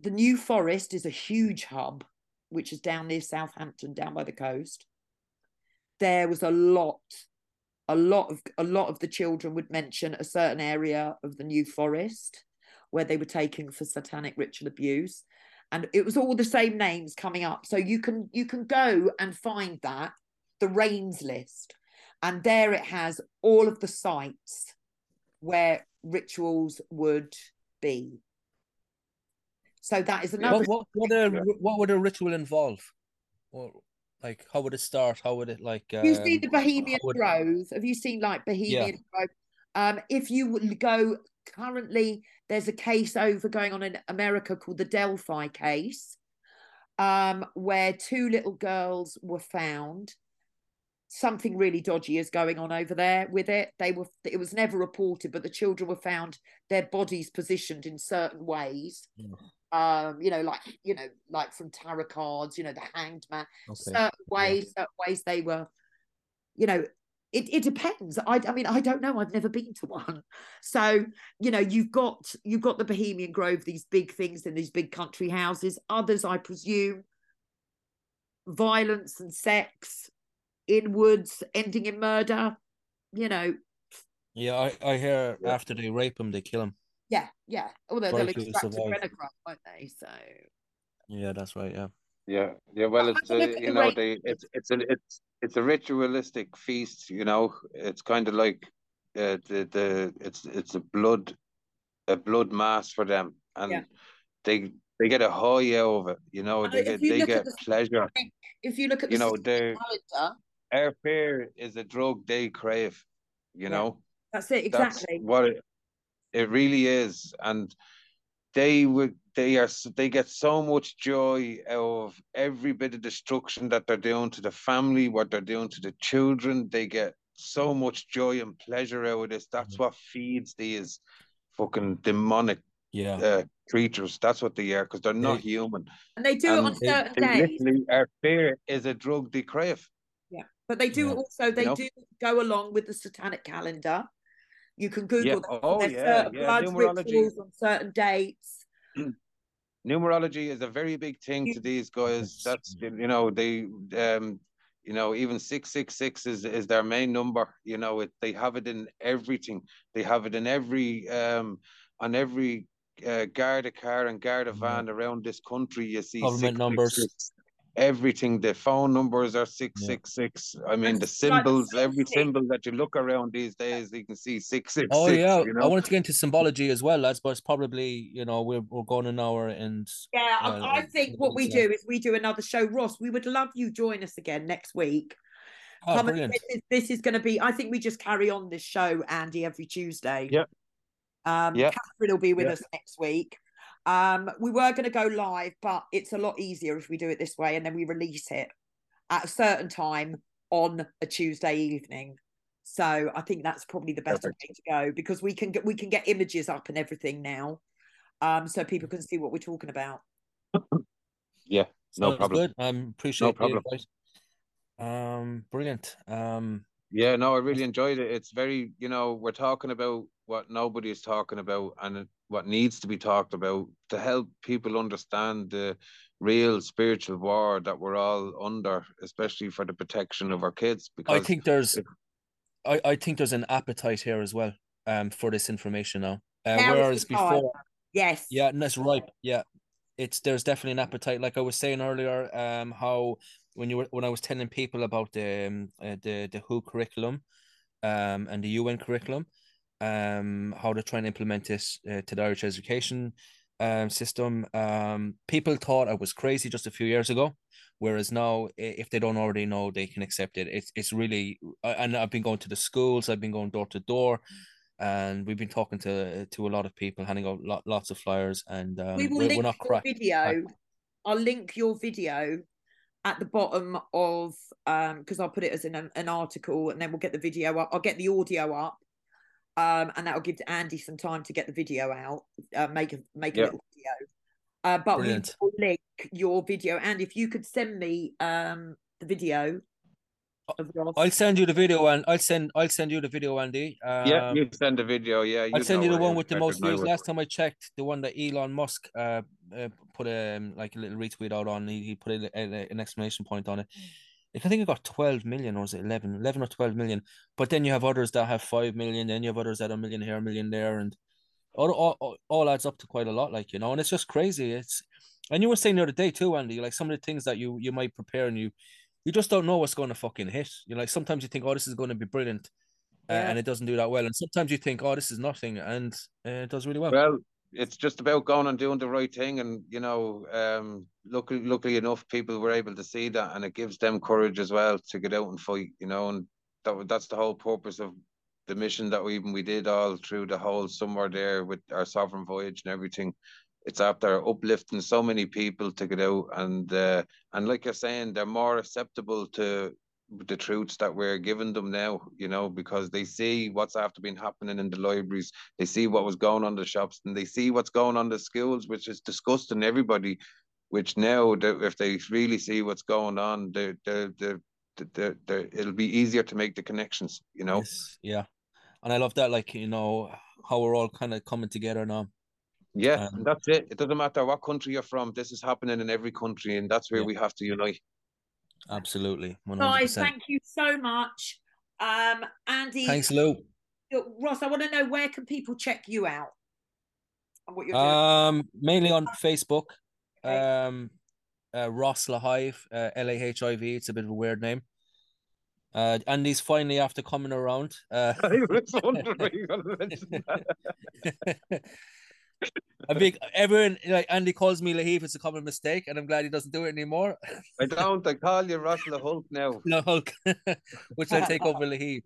the New Forest is a huge hub, which is down near Southampton, down by the coast. There was a lot, a lot of a lot of the children would mention a certain area of the New Forest where they were taken for satanic ritual abuse and it was all the same names coming up so you can you can go and find that the rains list and there it has all of the sites where rituals would be so that is another what what what, a, what would a ritual involve or like how would it start how would it like um, you see the Bohemian would- Grove. Have you seen like Bohemian Grove? Um, if you would go currently, there's a case over going on in America called the Delphi case, um, where two little girls were found. Something really dodgy is going on over there with it. They were it was never reported, but the children were found their bodies positioned in certain ways. Mm. Um, you know, like you know, like from tarot cards, you know, the hanged man okay. certain ways, certain ways they were, you know, it, it depends. I, I mean, I don't know. I've never been to one. So, you know, you've got you've got the Bohemian Grove, these big things in these big country houses. Others, I presume, violence and sex in woods ending in murder. You know, yeah I, I hear Yeah. after they rape him they kill him yeah, yeah. Although Try they'll extract survive. adrenochrome, won't they? So yeah that's right yeah Yeah, yeah. Well, Well, it's have a a, look at you know rate. they it's it's a it's it's a ritualistic feast. You know, it's kind of like uh, the the it's it's a blood a blood mass for them, and Yeah. they they get a high out of it. You know, they if get you they look at get the- pleasure. if you look at the You know, Satanic calendar, air fear is a drug they crave. You Yeah. know, that's it that's exactly. what it it really is, and they would they are they get so much joy out of every bit of destruction that they're doing to the family, what they're doing to the children. They get so much joy and pleasure out of this. That's what feeds these fucking demonic Yeah. uh, creatures. That's what they are because they're not They- human. And they do it And on certain days. literally, our fear is a drug they crave. But they do Yeah. also they know? do go along with the satanic calendar. You can Google Yeah. them. Oh, There's yeah, certain yeah, blood numerology. rituals on certain dates. numerology is a very big thing to these guys. That's you know they um you know even six six six is is their main number. You know it they have it in everything. They have it in every um on every uh, Garda car and Garda van around this country. You see Government numbers. 666. Everything, the phone numbers are six six six. I mean, And the it's like symbols, every something- symbol that you look around these days, you can see six six six. Oh yeah, you I know? wanted to get into symbology as well, lads, but it's probably you know we're we're going an hour and Yeah, Uh, I, I think what we yeah. do is we do another show. Ross, we would love you join us again next week. oh, Come and- brilliant. this is, this is going to be. I think we just carry on this show, Andy, every Tuesday. Yeah. Um, Yeah. Kathryn will be with Yeah. us next week. Um, we were going to go live, but it's a lot easier if we do it this way, and then we release it at a certain time on a Tuesday evening. So I think that's probably the best Perfect. way to go because we can get we can get images up and everything now, um, so people can see what we're talking about. Yeah, no Sounds problem. Good. Um, appreciate the problem. Um, brilliant. Um, Yeah, no, I really enjoyed it. It's very, you know, we're talking about what nobody is talking about and it- what needs to be talked about to help people understand the real spiritual war that we're all under, especially for the protection of our kids. Because I think there's, if- I I think there's an appetite here as well. Um, for this information now. Uh, Now is the whereas before, Yes. Yeah, and that's ripe. Yeah, it's there's definitely an appetite. Like I was saying earlier, um, how when you were when I was telling people about the um, uh, the the WHO curriculum, um, and the UN curriculum, um, how they're trying to implement this uh, to the Irish education um system. Um, people thought I was crazy just a few years ago, whereas now, if they don't already know, they can accept it. It's it's really, I- and I've been going to the schools. I've been going door to door and we've been talking to to a lot of people, handing out lot, lots of flyers, and um, we will we're, link we're not your crack. video. I'll link your video at the bottom of um because I'll put it as an an article and then we'll get the video up. I'll get the audio up. Um, and that'll give Andy some time to get the video out, uh, make a make a little video. Uh, but Brilliant. we will link your video, and if you could send me um the video. I'll send you the video, and I'll send I'll send you the video, Andy. Um, yeah, you send a video. Yeah, I'll send you the one with the most better than I views. Last time I checked, the one that Elon Musk uh, uh put a um, like a little retweet out on. He, he put a, a- an exclamation point on it. I think it got 12 million or was it 11, 11 or 12 million. But then you have others that have 5 million, then you have others that are a million here, a million there, and all, all, all- adds up to quite a lot, like, you know, and it's just crazy. It's, and you were saying the other day too, Andy, like some of the things that you, you might prepare and you, you just don't know what's going to fucking hit. You know, like sometimes you think, oh, this is going to be brilliant. Uh, and it doesn't do that well. And sometimes you think, oh, this is nothing, and uh, it does really well. Well, it's just about going and doing the right thing, and you know, um, luckily, luckily enough, people were able to see that, and it gives them courage as well to get out and fight. You know, and that that's the whole purpose of the mission that we even we did all through the whole summer there with our sovereign voyage and everything. It's after uplifting so many people to get out, and uh, and like you're saying, they're more acceptable to the truths that we're giving them now, you know, because they see what's after been happening in the libraries, they see what was going on in the shops, and they see what's going on in the schools, which is disgusting everybody. Which now, if they really see what's going on, it'll be easier to make the connections, you know. Yes, yeah. And I love that, like, you know, how we're all kind of coming together now. Yeah, Um, and that's it. It doesn't matter what country you're from. This is happening in every country, and that's where Yeah. we have to unite. Absolutely. 100%. Guys, thank you so much. Um, Andy, Thanks, Lou. Ross, I want to know where can people check you out what you're doing. Um, mainly on Facebook. Okay. Um, uh, Ross Lahive, uh, L A H I V. It's a bit of a weird name. Uh, and he's finally after coming around. Uh, I was wondering where you were going to mention that. I think everyone like Andy calls me Lahive. It's a common mistake, and I'm glad he doesn't do it anymore. I don't. I call you Russell Hulk now. no Hulk, which I take over Lahive.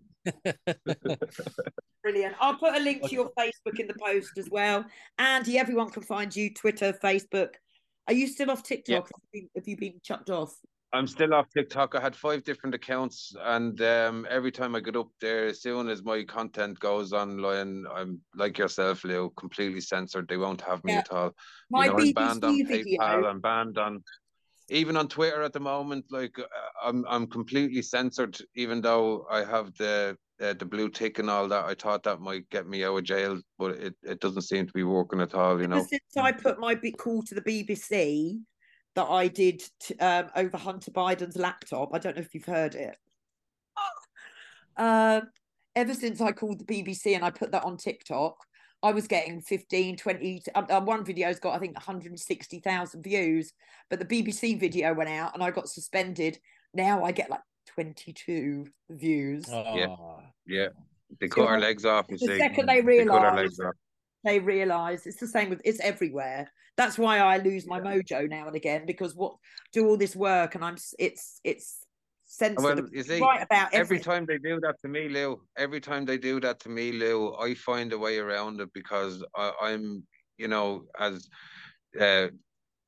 Brilliant. I'll put a link to your Facebook in the post as well. Andy, everyone can find you Twitter, Facebook. Are you still off TikTok? Yeah. Have you been chucked off? I'm still off TikTok. I had five different accounts, and um, every time I get up there, as soon as my content goes online, I'm like yourself, Leo, completely censored. They won't have me yeah. at all. My you know, BBC I'm banned on video. PayPal. I'm banned on even on Twitter at the moment. Like uh, I'm, I'm completely censored, even though I have the uh, the blue tick and all that. I thought that might get me out of jail, but it, it doesn't seem to be working at all. You know, since I put my big call to the BBC that I did to, um, over Hunter Biden's laptop. I don't know if you've heard it. Uh, ever since I called the BBC and I put that on TikTok, I was getting 15, 20. Um, uh, one video's got, I think, 160,000 views, but the BBC video went out and I got suspended. Now I get like 22 views. Oh. Yeah. Yeah. They cut so, our legs off. The second they realise, they, they realise it's the same with it's everywhere. That's why I lose my mojo now and again because what do all this work and I'm it's it's sensitive. Well, you see, right about every time they do that to me, Lou. Every time they do that to me, Lou, I find a way around it because I, I'm, you know, as uh,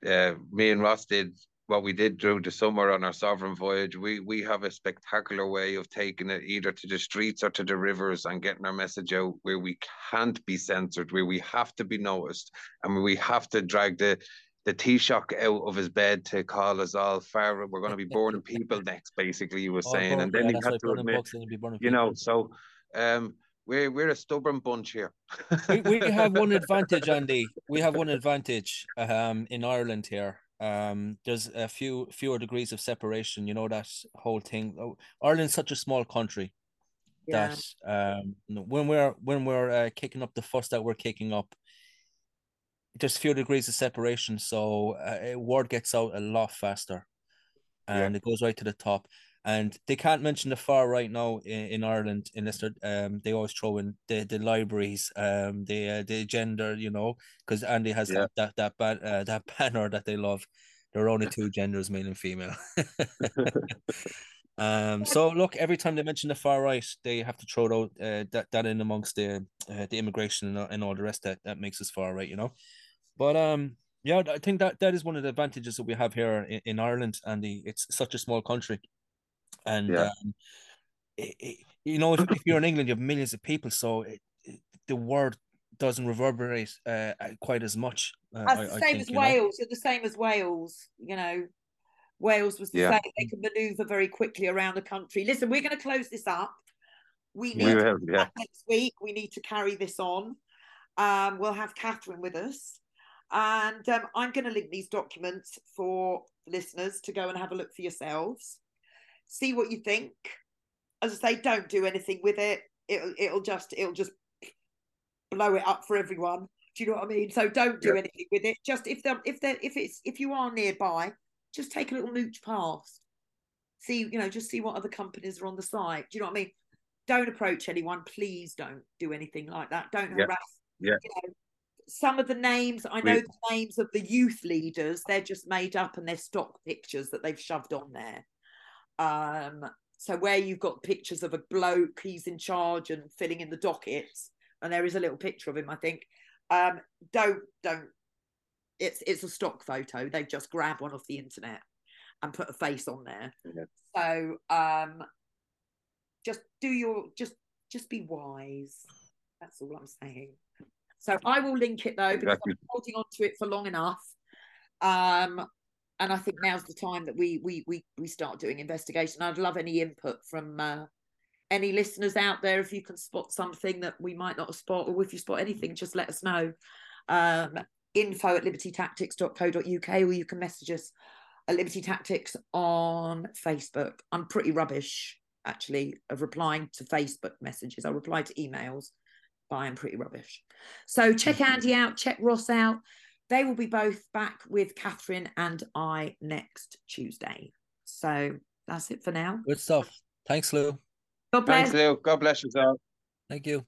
uh, me and Ross did what we did through the summer on our sovereign voyage, we we have a spectacular way of taking it either to the streets or to the rivers and getting our message out where we can't be censored, where we have to be noticed, and we have to drag the the Taoiseach out of his bed to call us all far. We're going to be burning people next, basically, he was oh, saying, and then yeah, he had to admit, you know, so um, we're we're a stubborn bunch here. we, we have one advantage, Andy. We have one advantage um, in Ireland here um there's a few fewer degrees of separation you know that whole thing oh, ireland's such a small country yeah. that um when we're when we're uh, kicking up the fuss that we're kicking up there's fewer degrees of separation so uh, word gets out a lot faster and yeah. it goes right to the top and they can't mention the far right now in, in Ireland unless they um they always throw in the, the libraries um the uh, the gender you know because Andy has yeah. that that that, uh, that banner that they love. There are only two genders male and female. Um so look every time they mention the far right they have to throw out uh, that that in amongst the uh, the immigration and, and all the rest that that makes us far right you know? But um yeah I think that that is one of the advantages that we have here in, in Ireland Andy. It's such a small country and yeah. um, it, it, you know if, if, you're in England, you have millions of people, so it, the word doesn't reverberate uh, quite as much. Uh, That's the same I think, as Wales. Know? You're the same as Wales. You know, Wales was the yeah. same. They can manoeuvre very quickly around the country. Listen, we're going to close this up. We need we have, yeah. next week. We need to carry this on. Um, we'll have Kathryn with us. And um, I'm going to link these documents for listeners to go and have a look for yourselves see what you think. As I say, don't do anything with it. It'll it'll just it'll just blow it up for everyone. Do you know what I mean? So don't do yeah. anything with it. Just if they if they if it's if you are nearby, just take a little mooch past. See, you know, just see what other companies are on the site. Do you know what I mean? Don't approach anyone. Please don't do anything like that. Don't yeah. harass. Yeah. You know, some of the names I know the names of the youth leaders. They're just made up and they're stock pictures that they've shoved on there. Um, so where you've got pictures of a bloke, he's in charge and filling in the dockets, and there is a little picture of him, I think. Um, don't don't. It's it's a stock photo. They've just grab one off the internet and put a face on there. Yeah. So um, just do your just just be wise. That's all I'm saying. So I will link it though because exactly. I'm holding on to it for long enough. Um, and I think now's the time that we we we we start doing investigation. I'd love any input from uh, any listeners out there. If you can spot something that we might not have spot, or if you spot anything, just let us know. Um, info at libertytactics.co.uk, or you can message us at Liberty Tactics on Facebook. I'm pretty rubbish actually of replying to Facebook messages. I reply to emails, but I'm pretty rubbish. So check Andy out, check Ross out. They will be both back with Kathryn and I next Tuesday. So that's it for now. Good stuff. Thanks, Lou. God bless. Thanks, Lou. God bless you, all. Thank you.